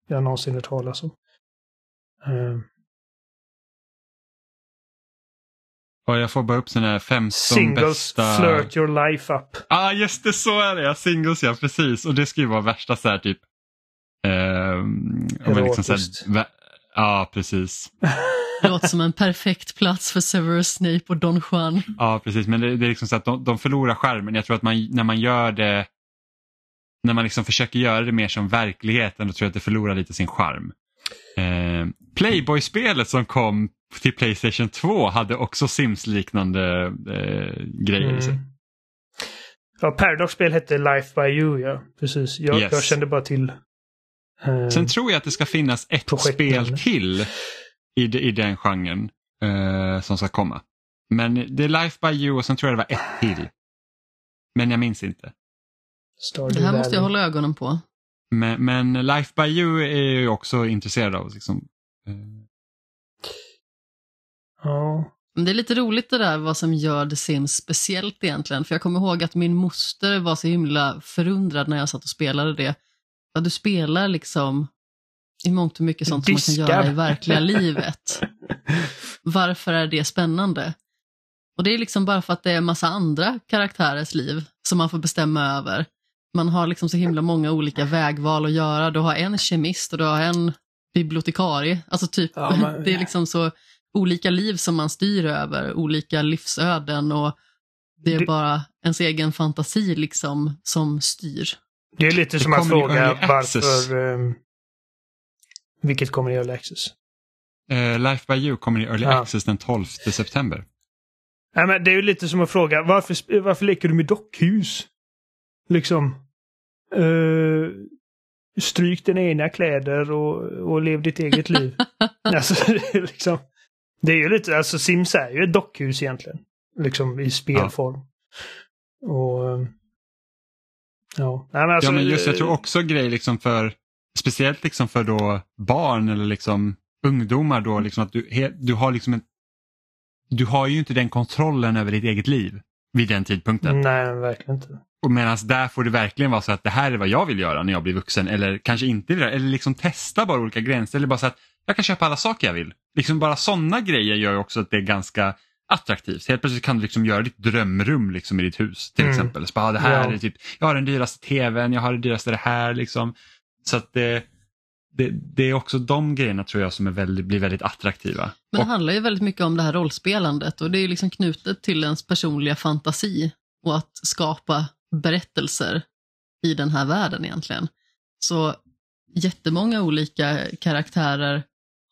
jag någonsin hört talas om. Eh, Och jag får bara upp sådana här 15 singles bästa... flirt your life up. ah, just det, så är det. Ja, singles, ja precis. Och det ska ju vara värsta så här typ... om man liksom här, vä- Ja, precis. Det låter som en perfekt plats för Severus Snape och Don Juan. Ja, precis. Men det, det är liksom så att de, de förlorar skärmen. Jag tror att man, när man gör det, när man liksom försöker göra det mer som verkligheten, då tror jag att det förlorar lite sin charm. Eh, Playboy-spelet som kom till Playstation 2 hade också Sims-liknande eh, grejer i sig. Mm. Ja, Paradox-spel hette Life by You, ja. Precis. Jag, Yes. jag kände bara till... eh, Sen tror jag att det ska finnas ett Projektnamn. spel till i, de- i den genren eh, som ska komma. Men det är Life by You och sen tror jag det var ett till. Men jag minns inte. Stardew Det här måste jag hålla ögonen på. Men, men Life by You är jag ju också intresserad av. Liksom. Eh, Ja. Men det är lite roligt det där vad som gör The Sims speciellt egentligen. För jag kommer ihåg att min moster var så himla förundrad när jag satt och spelade det. Ja, du spelar liksom i mångt och mycket sånt som man kan Diskar. göra i verkliga livet. Varför är det spännande? Och det är liksom bara för att det är en massa andra karaktärers liv som man får bestämma över. Man har liksom så himla många olika vägval att göra. Du har en kemist och du har en bibliotekarie. Alltså typ, Ja, men- det är liksom så olika liv som man styr över, olika livsöden och det är Det- bara ens egen fantasi liksom som styr. Det är lite Det som att fråga varför... Um, vilket kommer i Early Access? eh, Life by You kommer i Early Ja. Access den 12 september. Nej, men det är ju lite som att fråga varför, varför leker du med dockhus? Liksom. Uh, stryk dina egna kläder och, och lev ditt eget liv. alltså, det är liksom. Det är ju lite, alltså Sims är ju ett dockhus egentligen. Liksom i spelform. Och... Ja, Nej, men alltså, ja, men just jag tror också grej liksom för, speciellt liksom för då barn eller liksom ungdomar då, liksom att du, du har liksom en, du har ju inte den kontrollen över ditt eget liv vid den tidpunkten. Nej, verkligen inte. Och medan där får det verkligen vara så att det här är vad jag vill göra när jag blir vuxen eller kanske inte det, eller liksom testa bara olika gränser eller bara så att jag kan köpa alla saker jag vill. Liksom bara sådana grejer gör ju också att det är ganska attraktivt. Helt plötsligt kan du liksom göra ditt drömrum liksom i ditt hus till Mm. exempel. Så bara, det här Ja. är typ, jag har den dyraste tvn, jag har det dyraste det här liksom. Så att det, det, det är också de grejerna tror jag som är väldigt, blir väldigt attraktiva. Men det Och, handlar ju väldigt mycket om det här rollspelandet och det är ju liksom knutet till ens personliga fantasi och att skapa berättelser i den här världen egentligen. Så jättemånga olika karaktärer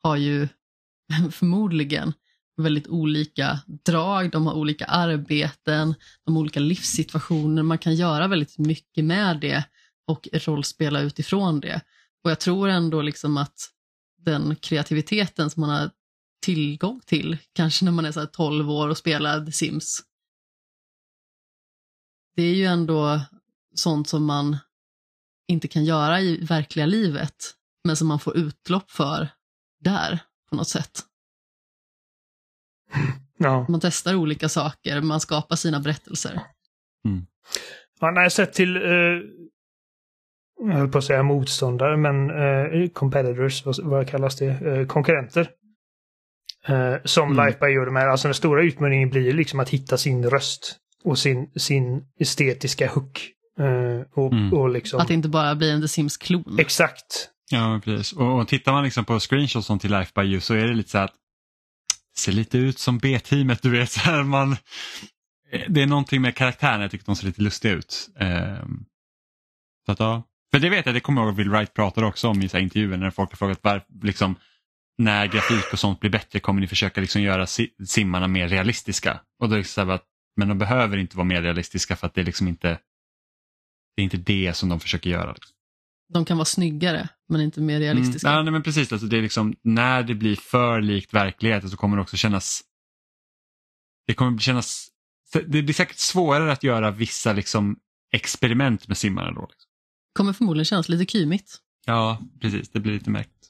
har ju förmodligen väldigt olika drag, de har olika arbeten, de har olika livssituationer, man kan göra väldigt mycket med det och rollspela utifrån det. Och jag tror ändå liksom att den kreativiteten som man har tillgång till, kanske när man är så 12 år och spelar The Sims, det är ju ändå sånt som man inte kan göra i verkliga livet, men som man får utlopp för där på något sätt. Ja. Man testar olika saker, man skapar sina berättelser. Ja, nej, sett till, eh, jag höll på att säga motståndare, men eh, competitors, vad, vad kallas det, eh, konkurrenter. Eh, som Mm. Life by Yoda med. Alltså den stora utmaningen blir ju liksom att hitta sin röst och sin, sin estetiska hook. Eh, och, Mm. och liksom... Att det inte bara blir en The Sims-klon. Exakt. Ja, precis. Och, och tittar man liksom på screenshots som till Life by You så är det lite så här att ser lite ut som B-teamet, du vet. Så här, man, eh, det är någonting med karaktären, jag tycker de ser lite lustiga ut. Ehm, så att, ja. För det vet jag, det kommer jag ihåg att Will Wright pratade också om i så här, intervjuer när folk har frågat var, liksom, när grafik och sånt blir bättre kommer ni försöka liksom göra si simmarna mer realistiska? Och då är det så här att, men de behöver inte vara mer realistiska för att det är liksom inte det är inte det som de försöker göra. Liksom. De kan vara snyggare, men inte mer realistiska. Mm. Nej, men precis, alltså, det är liksom, när det blir för likt verkligheten så kommer det också kännas det kommer kännas det blir säkert svårare att göra vissa liksom, experiment med simmarna då. Liksom. Kommer förmodligen kännas lite kymigt. Ja, precis, det blir lite märkligt.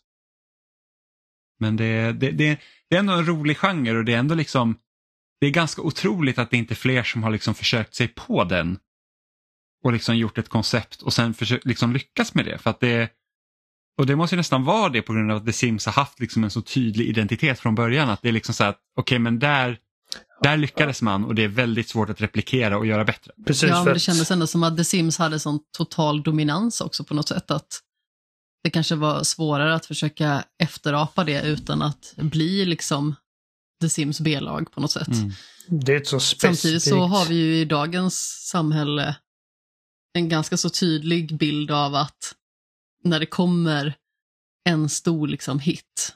Men det, det, det, det är ändå en rolig genre och det är ändå liksom det är ganska otroligt att det inte är fler som har liksom försökt sig på den och liksom gjort ett koncept och sen försökt liksom lyckas med det. För att det och det måste ju nästan vara det på grund av att The Sims har haft liksom en så tydlig identitet från början. Att det är liksom så att, okej okay, men där, där lyckades man och det är väldigt svårt att replikera och göra bättre. Precis, ja, men det kändes ändå som att The Sims hade sån total dominans också på något sätt. Att det kanske var svårare att försöka efterapa det utan att bli liksom The Sims B-lag på något sätt. Mm. Det är ett så specifikt... Samtidigt så har vi ju i dagens samhälle en ganska så tydlig bild av att när det kommer en stor liksom hit,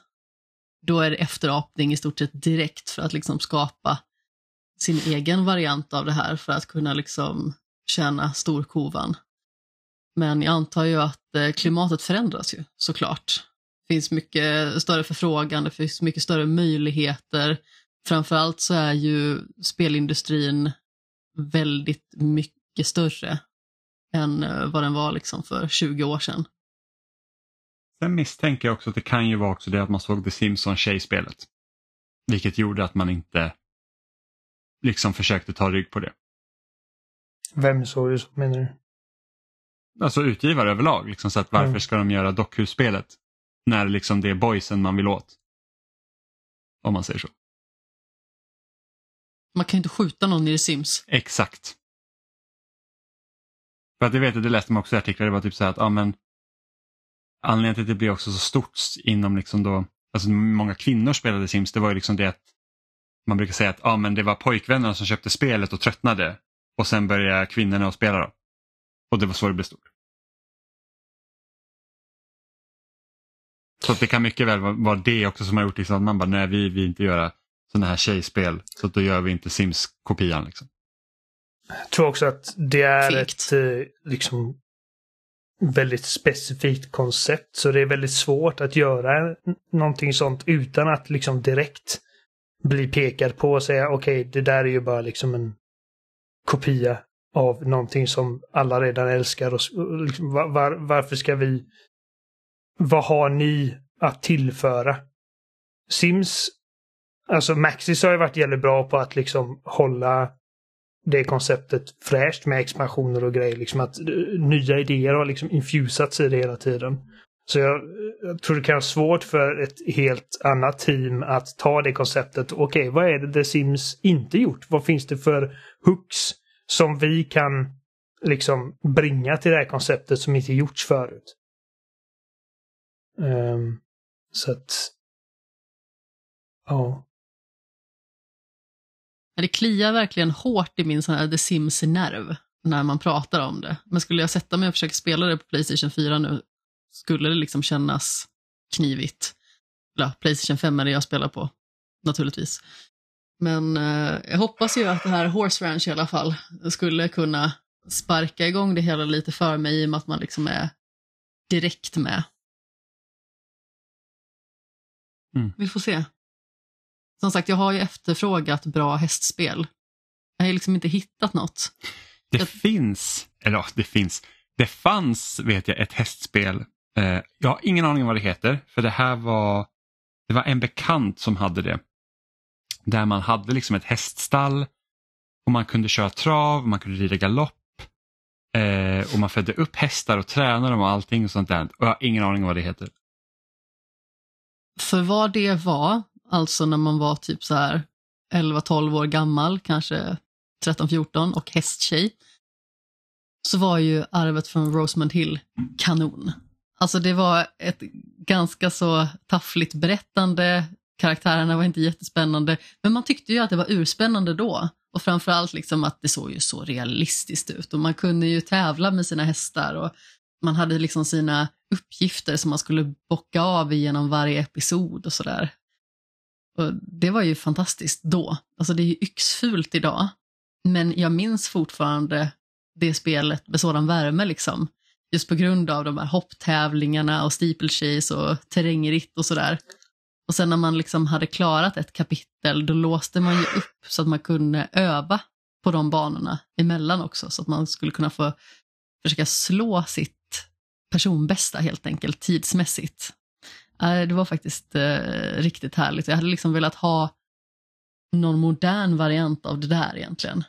då är det efterapning i stort sett direkt för att liksom skapa sin egen variant av det här för att kunna liksom tjäna storkovan. Men jag antar ju att eh, klimatet förändras ju såklart. Det finns mycket större förfrågan, det finns mycket större möjligheter. Framförallt så är ju spelindustrin väldigt mycket större än eh, vad den var liksom för 20 år sedan. Sen misstänker jag också att det kan ju vara också det att man såg The Simpsons tjejspelet. Vilket gjorde att man inte liksom försökte ta rygg på det. Vem såg du så menar du? Alltså utgivare överlag. Liksom, så att varför Mm. ska de göra dockhus-spelet? När liksom det är boysen man vill åt. Om man säger så. Man kan ju inte skjuta någon i The Sims. Exakt. För att det vet jag, det läste man också i artiklar, det var typ så här att ja, men, anledningen till att det blev också så stort inom liksom då, alltså många kvinnor spelade Sims, det var ju liksom det att man brukar säga att ja, men det var pojkvännerna som köpte spelet och tröttnade och sen började kvinnorna att spela då. Och det var så det blev stort. Så att det kan mycket väl vara vara det också som har gjort liksom att man bara, nej vi vill inte göra sådana här tjejspel så att då gör vi inte Sims-kopian. Liksom. Jag tror också att det är Fegt. ett eh, liksom väldigt specifikt koncept. Så det är väldigt svårt att göra någonting sånt utan att liksom direkt bli pekad på och säga okej, det där är ju bara liksom en kopia av någonting som alla redan älskar. Och, och liksom, var, var, varför ska vi... Vad har ni att tillföra? Sims, alltså Maxis har ju varit jävligt bra på att liksom hålla det konceptet fräscht med expansioner och grejer. Liksom att eh, nya idéer har liksom infusats i det hela tiden. Så jag, jag tror det kan vara svårt för ett helt annat team att ta det konceptet. Okej, vad är det The Sims inte gjort? Vad finns det för hooks som vi kan liksom bringa till det här konceptet som inte gjorts förut? Um, så att... Ja. Det kliar verkligen hårt i min sån här The Sims-nerv när man pratar om det. Men skulle jag sätta mig och försöka spela det på Playstation 4 nu skulle det liksom kännas knivigt. eller Playstation 5 är det jag spelar på, naturligtvis. Men eh, jag hoppas ju att det här Horse Ranch i alla fall skulle kunna sparka igång det hela lite för mig i och med att man liksom är direkt med. Mm. Vi får se. Som sagt, jag har ju efterfrågat bra hästspel. Jag har ju liksom inte hittat något. Det Jag- finns, eller ja, det finns, det fanns vet jag ett hästspel. Eh, jag har ingen aning om vad det heter för det här var, det var en bekant som hade det. Där man hade liksom ett häststall och man kunde köra trav, man kunde rida galopp eh, och man födde upp hästar och tränade dem och allting och sånt där. Och jag har ingen aning om vad det heter. För vad det var, alltså när man var typ så här 11-12 år gammal, kanske 13-14 och hästtjej, så var ju arvet från Rosemond Hill kanon. Alltså det var ett ganska så taffligt berättande, karaktärerna var inte jättespännande, men man tyckte ju att det var urspännande då. Och framförallt liksom att det såg ju så realistiskt ut och man kunde ju tävla med sina hästar och man hade liksom sina uppgifter som man skulle bocka av genom varje episod och sådär. Och Det var ju fantastiskt då. Alltså det är ju yxfult idag. Men jag minns fortfarande det spelet med sådan värme liksom. Just på grund av de här hopptävlingarna och steeplechase och terrängritt och sådär. Och sen när man liksom hade klarat ett kapitel då låste man ju upp så att man kunde öva på de banorna emellan också så att man skulle kunna få försöka slå sitt personbästa helt enkelt tidsmässigt. Det var faktiskt eh, riktigt härligt. Jag hade liksom velat ha någon modern variant av det där egentligen.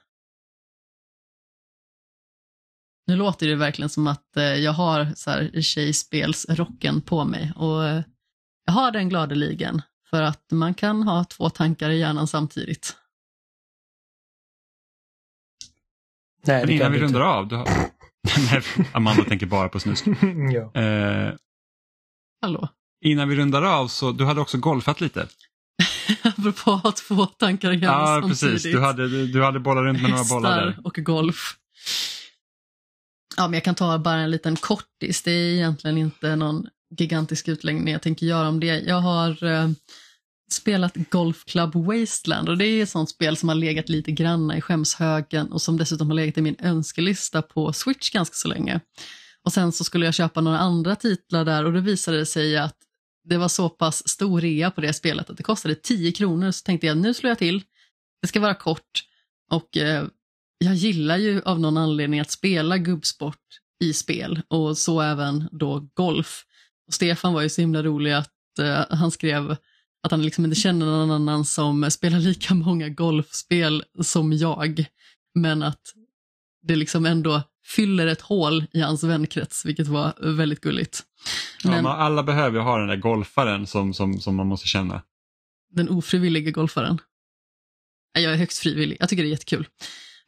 Nu låter det verkligen som att eh, jag har så här tjejspelsrocken på mig och eh, jag har den gladeligen för att man kan ha två tankar i hjärnan samtidigt. Nej, Men det innan vi rundar av, du har... Amanda tänker bara på snusk. ja. Eh, Hallå? Innan vi rundar av så du hade också golfat lite. Apropå att ha två tankar i hjärnan Ja, samtidigt. precis. Du hade, du, du hade bollat runt med några bollar där. Hästar och golf. Ja, men jag kan ta bara en liten kortis. Det är egentligen inte någon gigantisk utläggning jag tänker göra om det. Jag har eh, spelat Golf Club Wasteland och det är ett sånt spel som har legat lite granna i skämshögen och som dessutom har legat i min önskelista på Switch ganska så länge. Och sen så skulle jag köpa några andra titlar där och det visade sig att det var så pass stor rea på det spelet att det kostade 10 kronor så tänkte jag nu slår jag till. Det ska vara kort och eh, jag gillar ju av någon anledning att spela gubbsport i spel och så även då golf. Och Stefan var ju så himla rolig att eh, han skrev att han liksom inte känner någon annan som spelar lika många golfspel som jag. Men att det liksom ändå fyller ett hål i hans vänkrets, vilket var väldigt gulligt. Ja, Men man, alla behöver ju ha den där golfaren som, som, som man måste känna. den ofrivilliga golfaren. Jag är högst frivillig, jag tycker det är jättekul.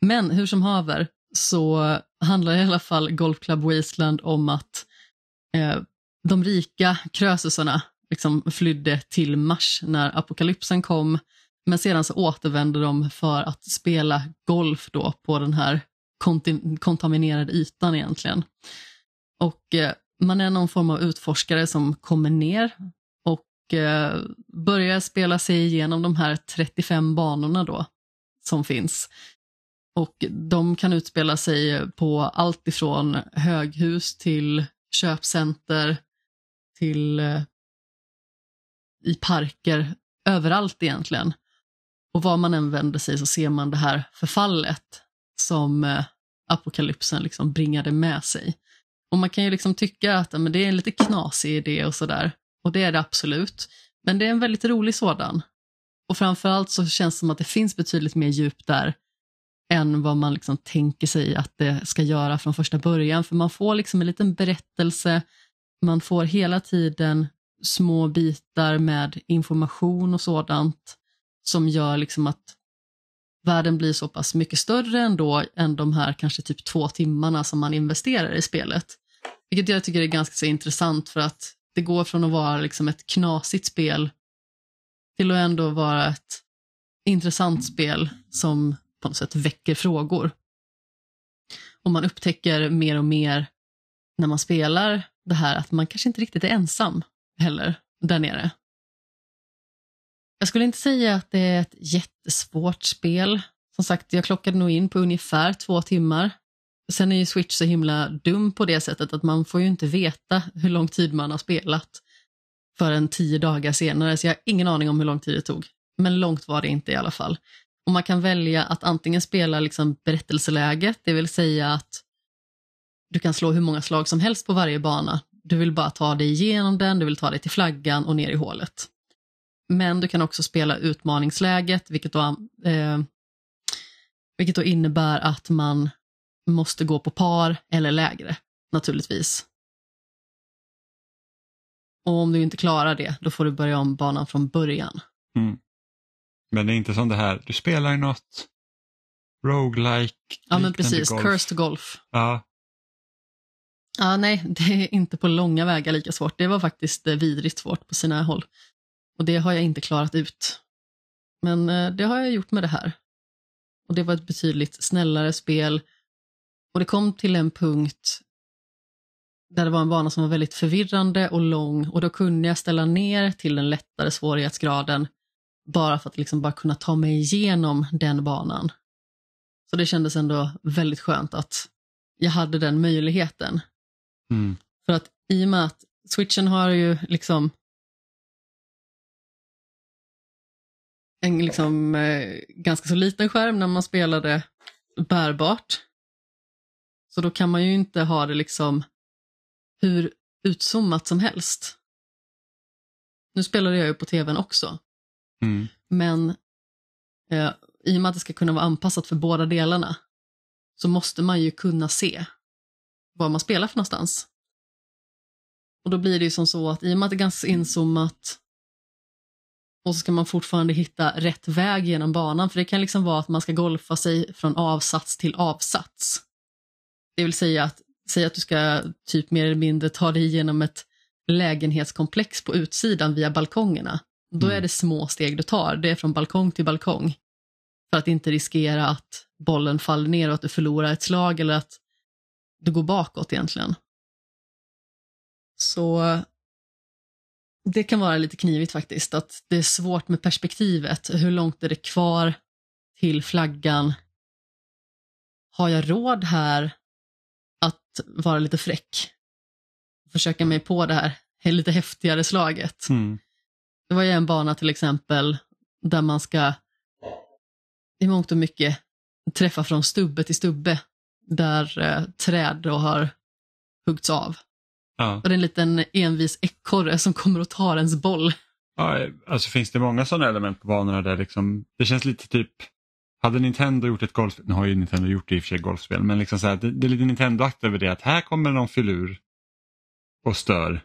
Men hur som haver så handlar i alla fall Golf Club Wasteland om att eh, de rika krösusarna liksom flydde till Mars när apokalypsen kom. Men sedan så återvände de för att spela golf då på den här kontaminerad kontaminerade ytan egentligen. Och eh, man är någon form av utforskare som kommer ner och eh, börjar spela sig igenom de här 35 banorna då som finns. Och de kan utspela sig på allt ifrån höghus till köpcenter till eh, i parker, överallt egentligen. Och var man än vänder sig så ser man det här förfallet som eh, apokalypsen liksom bringade med sig. Och man kan ju liksom tycka att men det är en lite knasig idé och sådär. Och det är det absolut. Men det är en väldigt rolig sådan. Och framförallt så känns det som att det finns betydligt mer djup där än vad man liksom tänker sig att det ska göra från första början. För man får liksom en liten berättelse, man får hela tiden små bitar med information och sådant som gör liksom att världen blir så pass mycket större ändå än de här kanske typ två timmarna som man investerar i spelet. Vilket jag tycker är ganska så intressant för att det går från att vara liksom ett knasigt spel till att ändå vara ett intressant spel som på något sätt väcker frågor. Och man upptäcker mer och mer när man spelar det här att man kanske inte riktigt är ensam heller där nere. Jag skulle inte säga att det är ett jättesvårt spel. Som sagt, jag klockade nog in på ungefär två timmar. Sen är ju Switch så himla dum på det sättet att man får ju inte veta hur lång tid man har spelat förrän tio dagar senare, så jag har ingen aning om hur lång tid det tog. Men långt var det inte i alla fall. Och man kan välja att antingen spela liksom berättelseläget, det vill säga att du kan slå hur många slag som helst på varje bana. Du vill bara ta dig igenom den, du vill ta dig till flaggan och ner i hålet. Men du kan också spela utmaningsläget, vilket då, eh, vilket då innebär att man måste gå på par eller lägre, naturligtvis. Och om du inte klarar det, då får du börja om banan från början. Mm. Men det är inte som det här, du spelar något roguelike Ja men precis, golf. Cursed Golf. Ja. Ja, nej, det är inte på långa vägar lika svårt. Det var faktiskt eh, vidrigt svårt på sina håll. Och det har jag inte klarat ut. Men eh, det har jag gjort med det här. Och det var ett betydligt snällare spel. Och det kom till en punkt där det var en bana som var väldigt förvirrande och lång och då kunde jag ställa ner till den lättare svårighetsgraden bara för att liksom bara kunna ta mig igenom den banan. Så det kändes ändå väldigt skönt att jag hade den möjligheten. Mm. För att i och med att switchen har ju liksom en liksom, eh, ganska så liten skärm när man spelade bärbart. Så då kan man ju inte ha det liksom hur utzoomat som helst. Nu spelade jag ju på tvn också, mm. men eh, i och med att det ska kunna vara anpassat för båda delarna så måste man ju kunna se var man spelar för någonstans. Och då blir det ju som så att i och med att det är ganska inzoomat och så ska man fortfarande hitta rätt väg genom banan, för det kan liksom vara att man ska golfa sig från avsats till avsats. Det vill säga att, säga att du ska typ mer eller mindre ta dig igenom ett lägenhetskomplex på utsidan via balkongerna. Då är mm. det små steg du tar, det är från balkong till balkong. För att inte riskera att bollen faller ner och att du förlorar ett slag eller att du går bakåt egentligen. Så det kan vara lite knivigt faktiskt, att det är svårt med perspektivet. Hur långt är det kvar till flaggan? Har jag råd här att vara lite fräck? Försöka mig på det här lite häftigare slaget. Mm. Det var ju en bana till exempel där man ska i mångt och mycket träffa från stubbe till stubbe där eh, träd då har huggts av. Ja. Och det är en liten envis ekorre som kommer och tar ens boll. Ja, alltså finns det många sådana element på banorna där liksom, det känns lite typ, hade Nintendo gjort ett golf, nu har ju Nintendo gjort det i och för sig golfspel, men liksom så här, det, det är lite Nintendo-akt över det att här kommer någon filur och stör.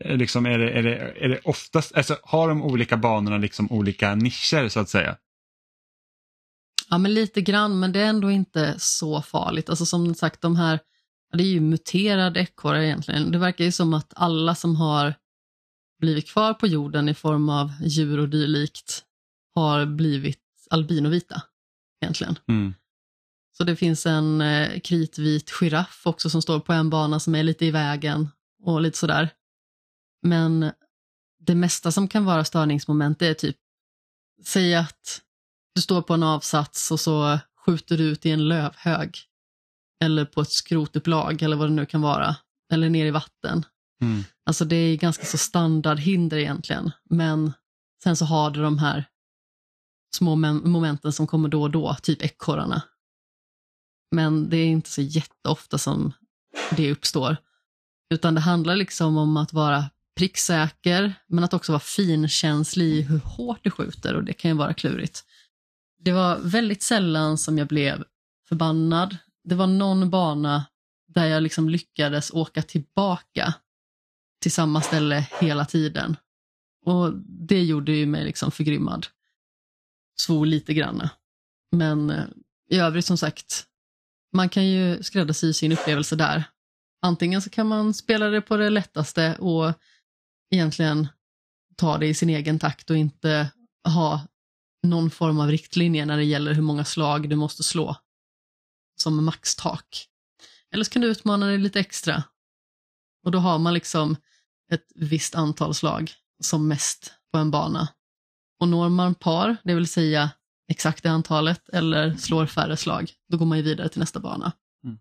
Eh, liksom är det, är det, är det oftast, alltså har de olika banorna liksom olika nischer så att säga? Ja, men lite grann, men det är ändå inte så farligt. Alltså som sagt, de här, det är ju muterade ekorrar egentligen. Det verkar ju som att alla som har blivit kvar på jorden i form av djur och dylikt har blivit albinovita egentligen. Mm. Så det finns en eh, kritvit giraff också som står på en bana som är lite i vägen och lite sådär. Men det mesta som kan vara störningsmoment är typ, säg att du står på en avsats och så skjuter du ut i en lövhög. Eller på ett skrotupplag eller vad det nu kan vara. Eller ner i vatten. Mm. Alltså det är ganska så standardhinder egentligen. Men sen så har du de här små momenten som kommer då och då, typ ekorrarna. Men det är inte så jätteofta som det uppstår. Utan det handlar liksom om att vara pricksäker, men att också vara finkänslig i hur hårt du skjuter och det kan ju vara klurigt. Det var väldigt sällan som jag blev förbannad. Det var någon bana där jag liksom lyckades åka tillbaka till samma ställe hela tiden. Och det gjorde ju mig liksom förgrymmad. Svor lite grann. Men eh, i övrigt som sagt, man kan ju skräddarsy sin upplevelse där. Antingen så kan man spela det på det lättaste och egentligen ta det i sin egen takt och inte ha någon form av riktlinje när det gäller hur många slag du måste slå som maxtak. Eller så kan du utmana dig lite extra. Och då har man liksom ett visst antal slag som mest på en bana. Och når man par, det vill säga exakt det antalet, eller slår färre slag, då går man ju vidare till nästa bana. Mm.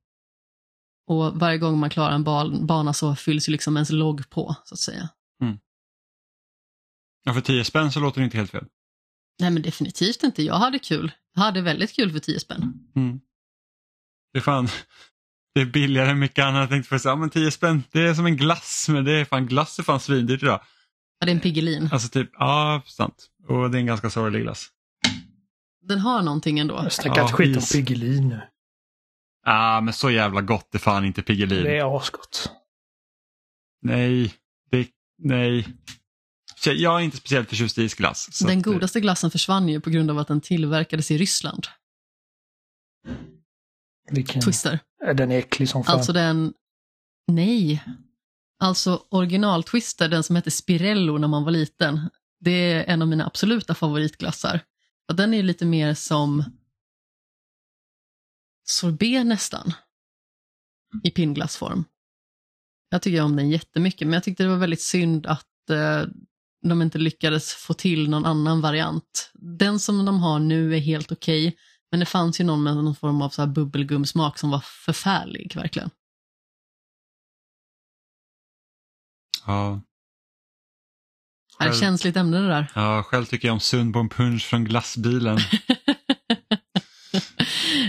Och varje gång man klarar en ban- bana så fylls ju liksom ens logg på, så att säga. Ja, för 10 spänn så låter det inte helt fel. Nej men definitivt inte, jag hade kul. Jag hade väldigt kul för 10 spänn. Mm. Det är fan, det är billigare än mycket annat. Jag tänkte först, ja men 10 spänn, det är som en glass, men det är fan, glass är fan svindyrt idag. Ja, det är en Piggelin. Alltså typ, ja, sant. Och det är en ganska sorglig glass. Den har någonting ändå. Jag snackar Ja, inte skit om. Piggelin nu. Ah, men så jävla gott är fan inte Piggelin. Det är asgott. Nej, det, nej. Jag är inte speciellt förtjust i isglass. så Den eh, godaste glassen försvann ju på grund av att den tillverkades i Ryssland. Vilken... Twister. Den är äcklig som fan. Alltså den... Nej. Alltså original Twister, den som hette Spirello när man var liten. Det är en av mina absoluta favoritglassar. Och den är lite mer som sorbet nästan. I pinnglassform. Jag tycker om den jättemycket, men jag tyckte det var väldigt synd att eh, de inte lyckades få till någon annan variant. Den som de har nu är helt okej, men det fanns ju någon med någon form av så här bubbelgumsmak som var förfärlig, verkligen. Ja. Det är ett känsligt ämne det där. ja, själv tycker jag om Sundborn Punch från glassbilen.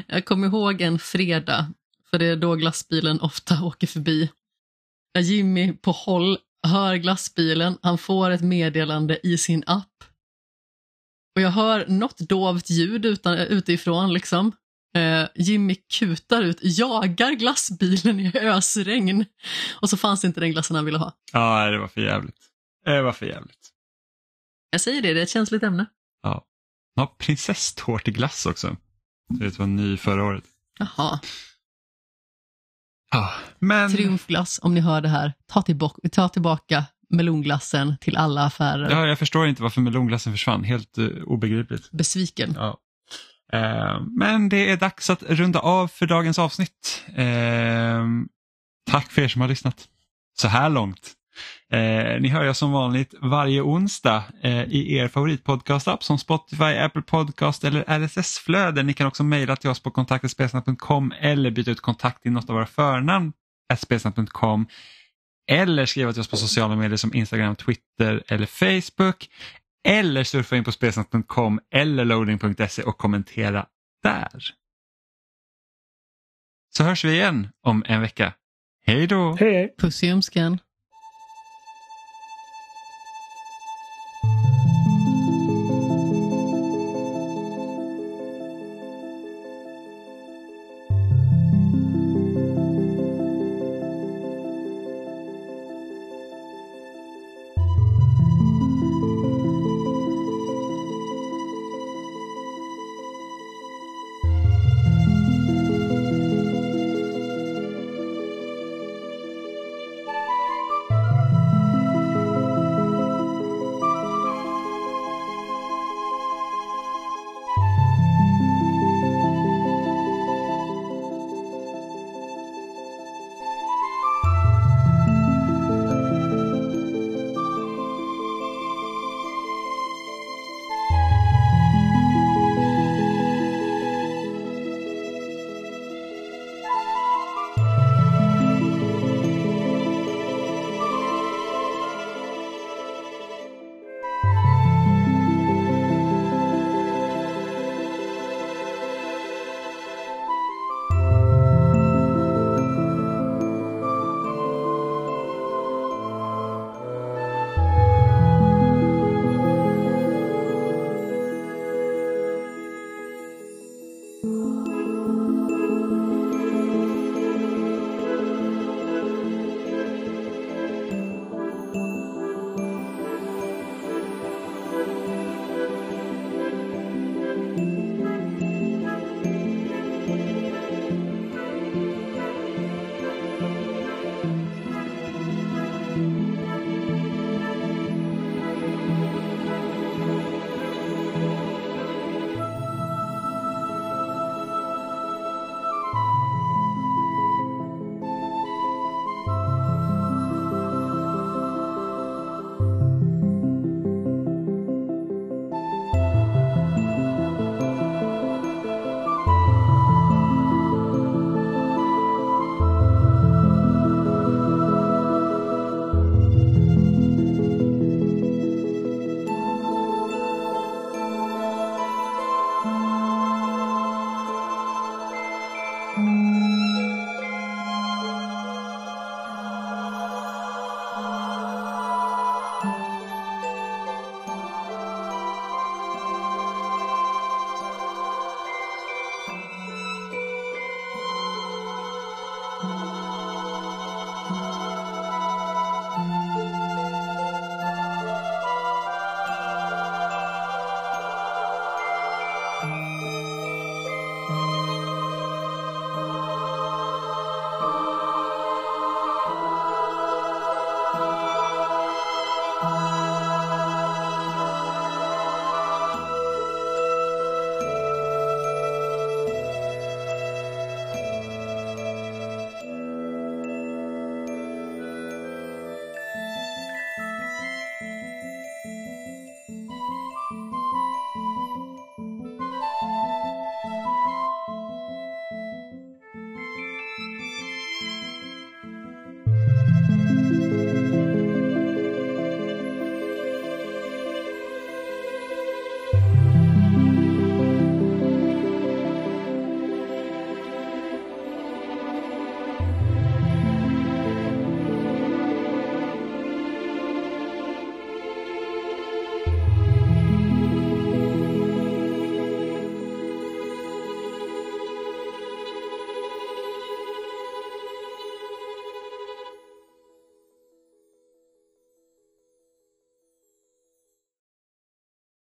jag kommer ihåg en fredag, för det är då glassbilen ofta åker förbi. Jimmy på håll hör glassbilen, han får ett meddelande i sin app. Och jag hör något dovt ljud utan, utifrån liksom. Eh, Jimmy kutar ut, jagar glassbilen i ösregn. Och så fanns inte den glassen han ville ha. Ja, det var för jävligt. Det var för jävligt. Jag säger det, det är ett känsligt ämne. Ja. Ja, prinsesstårteglass också. Det var ny förra året. Jaha, Ja, men... triumfglass, om ni hör det här, ta, tillbaka, ta tillbaka melonglassen till alla affärer. Ja, jag förstår inte varför melonglassen försvann. Helt uh, obegripligt. Besviken. Ja. Eh, men det är dags att runda av för dagens avsnitt. Eh, tack för er som har lyssnat så här långt. Eh, ni hör jag som vanligt varje onsdag eh, i er favoritpodcast-app som Spotify, Apple Podcast eller RSS-flöden. Ni kan också mejla till oss på kontaktetspelsnack.com eller byta ut kontakt i något av våra förnamn spelsnack.com eller skriva till oss på sociala medier som Instagram, Twitter eller Facebook eller surfa in på spelsnack.com eller loading.se och kommentera där. Så hörs vi igen om en vecka. Hej då! Hej, hej. Puss i ömskan.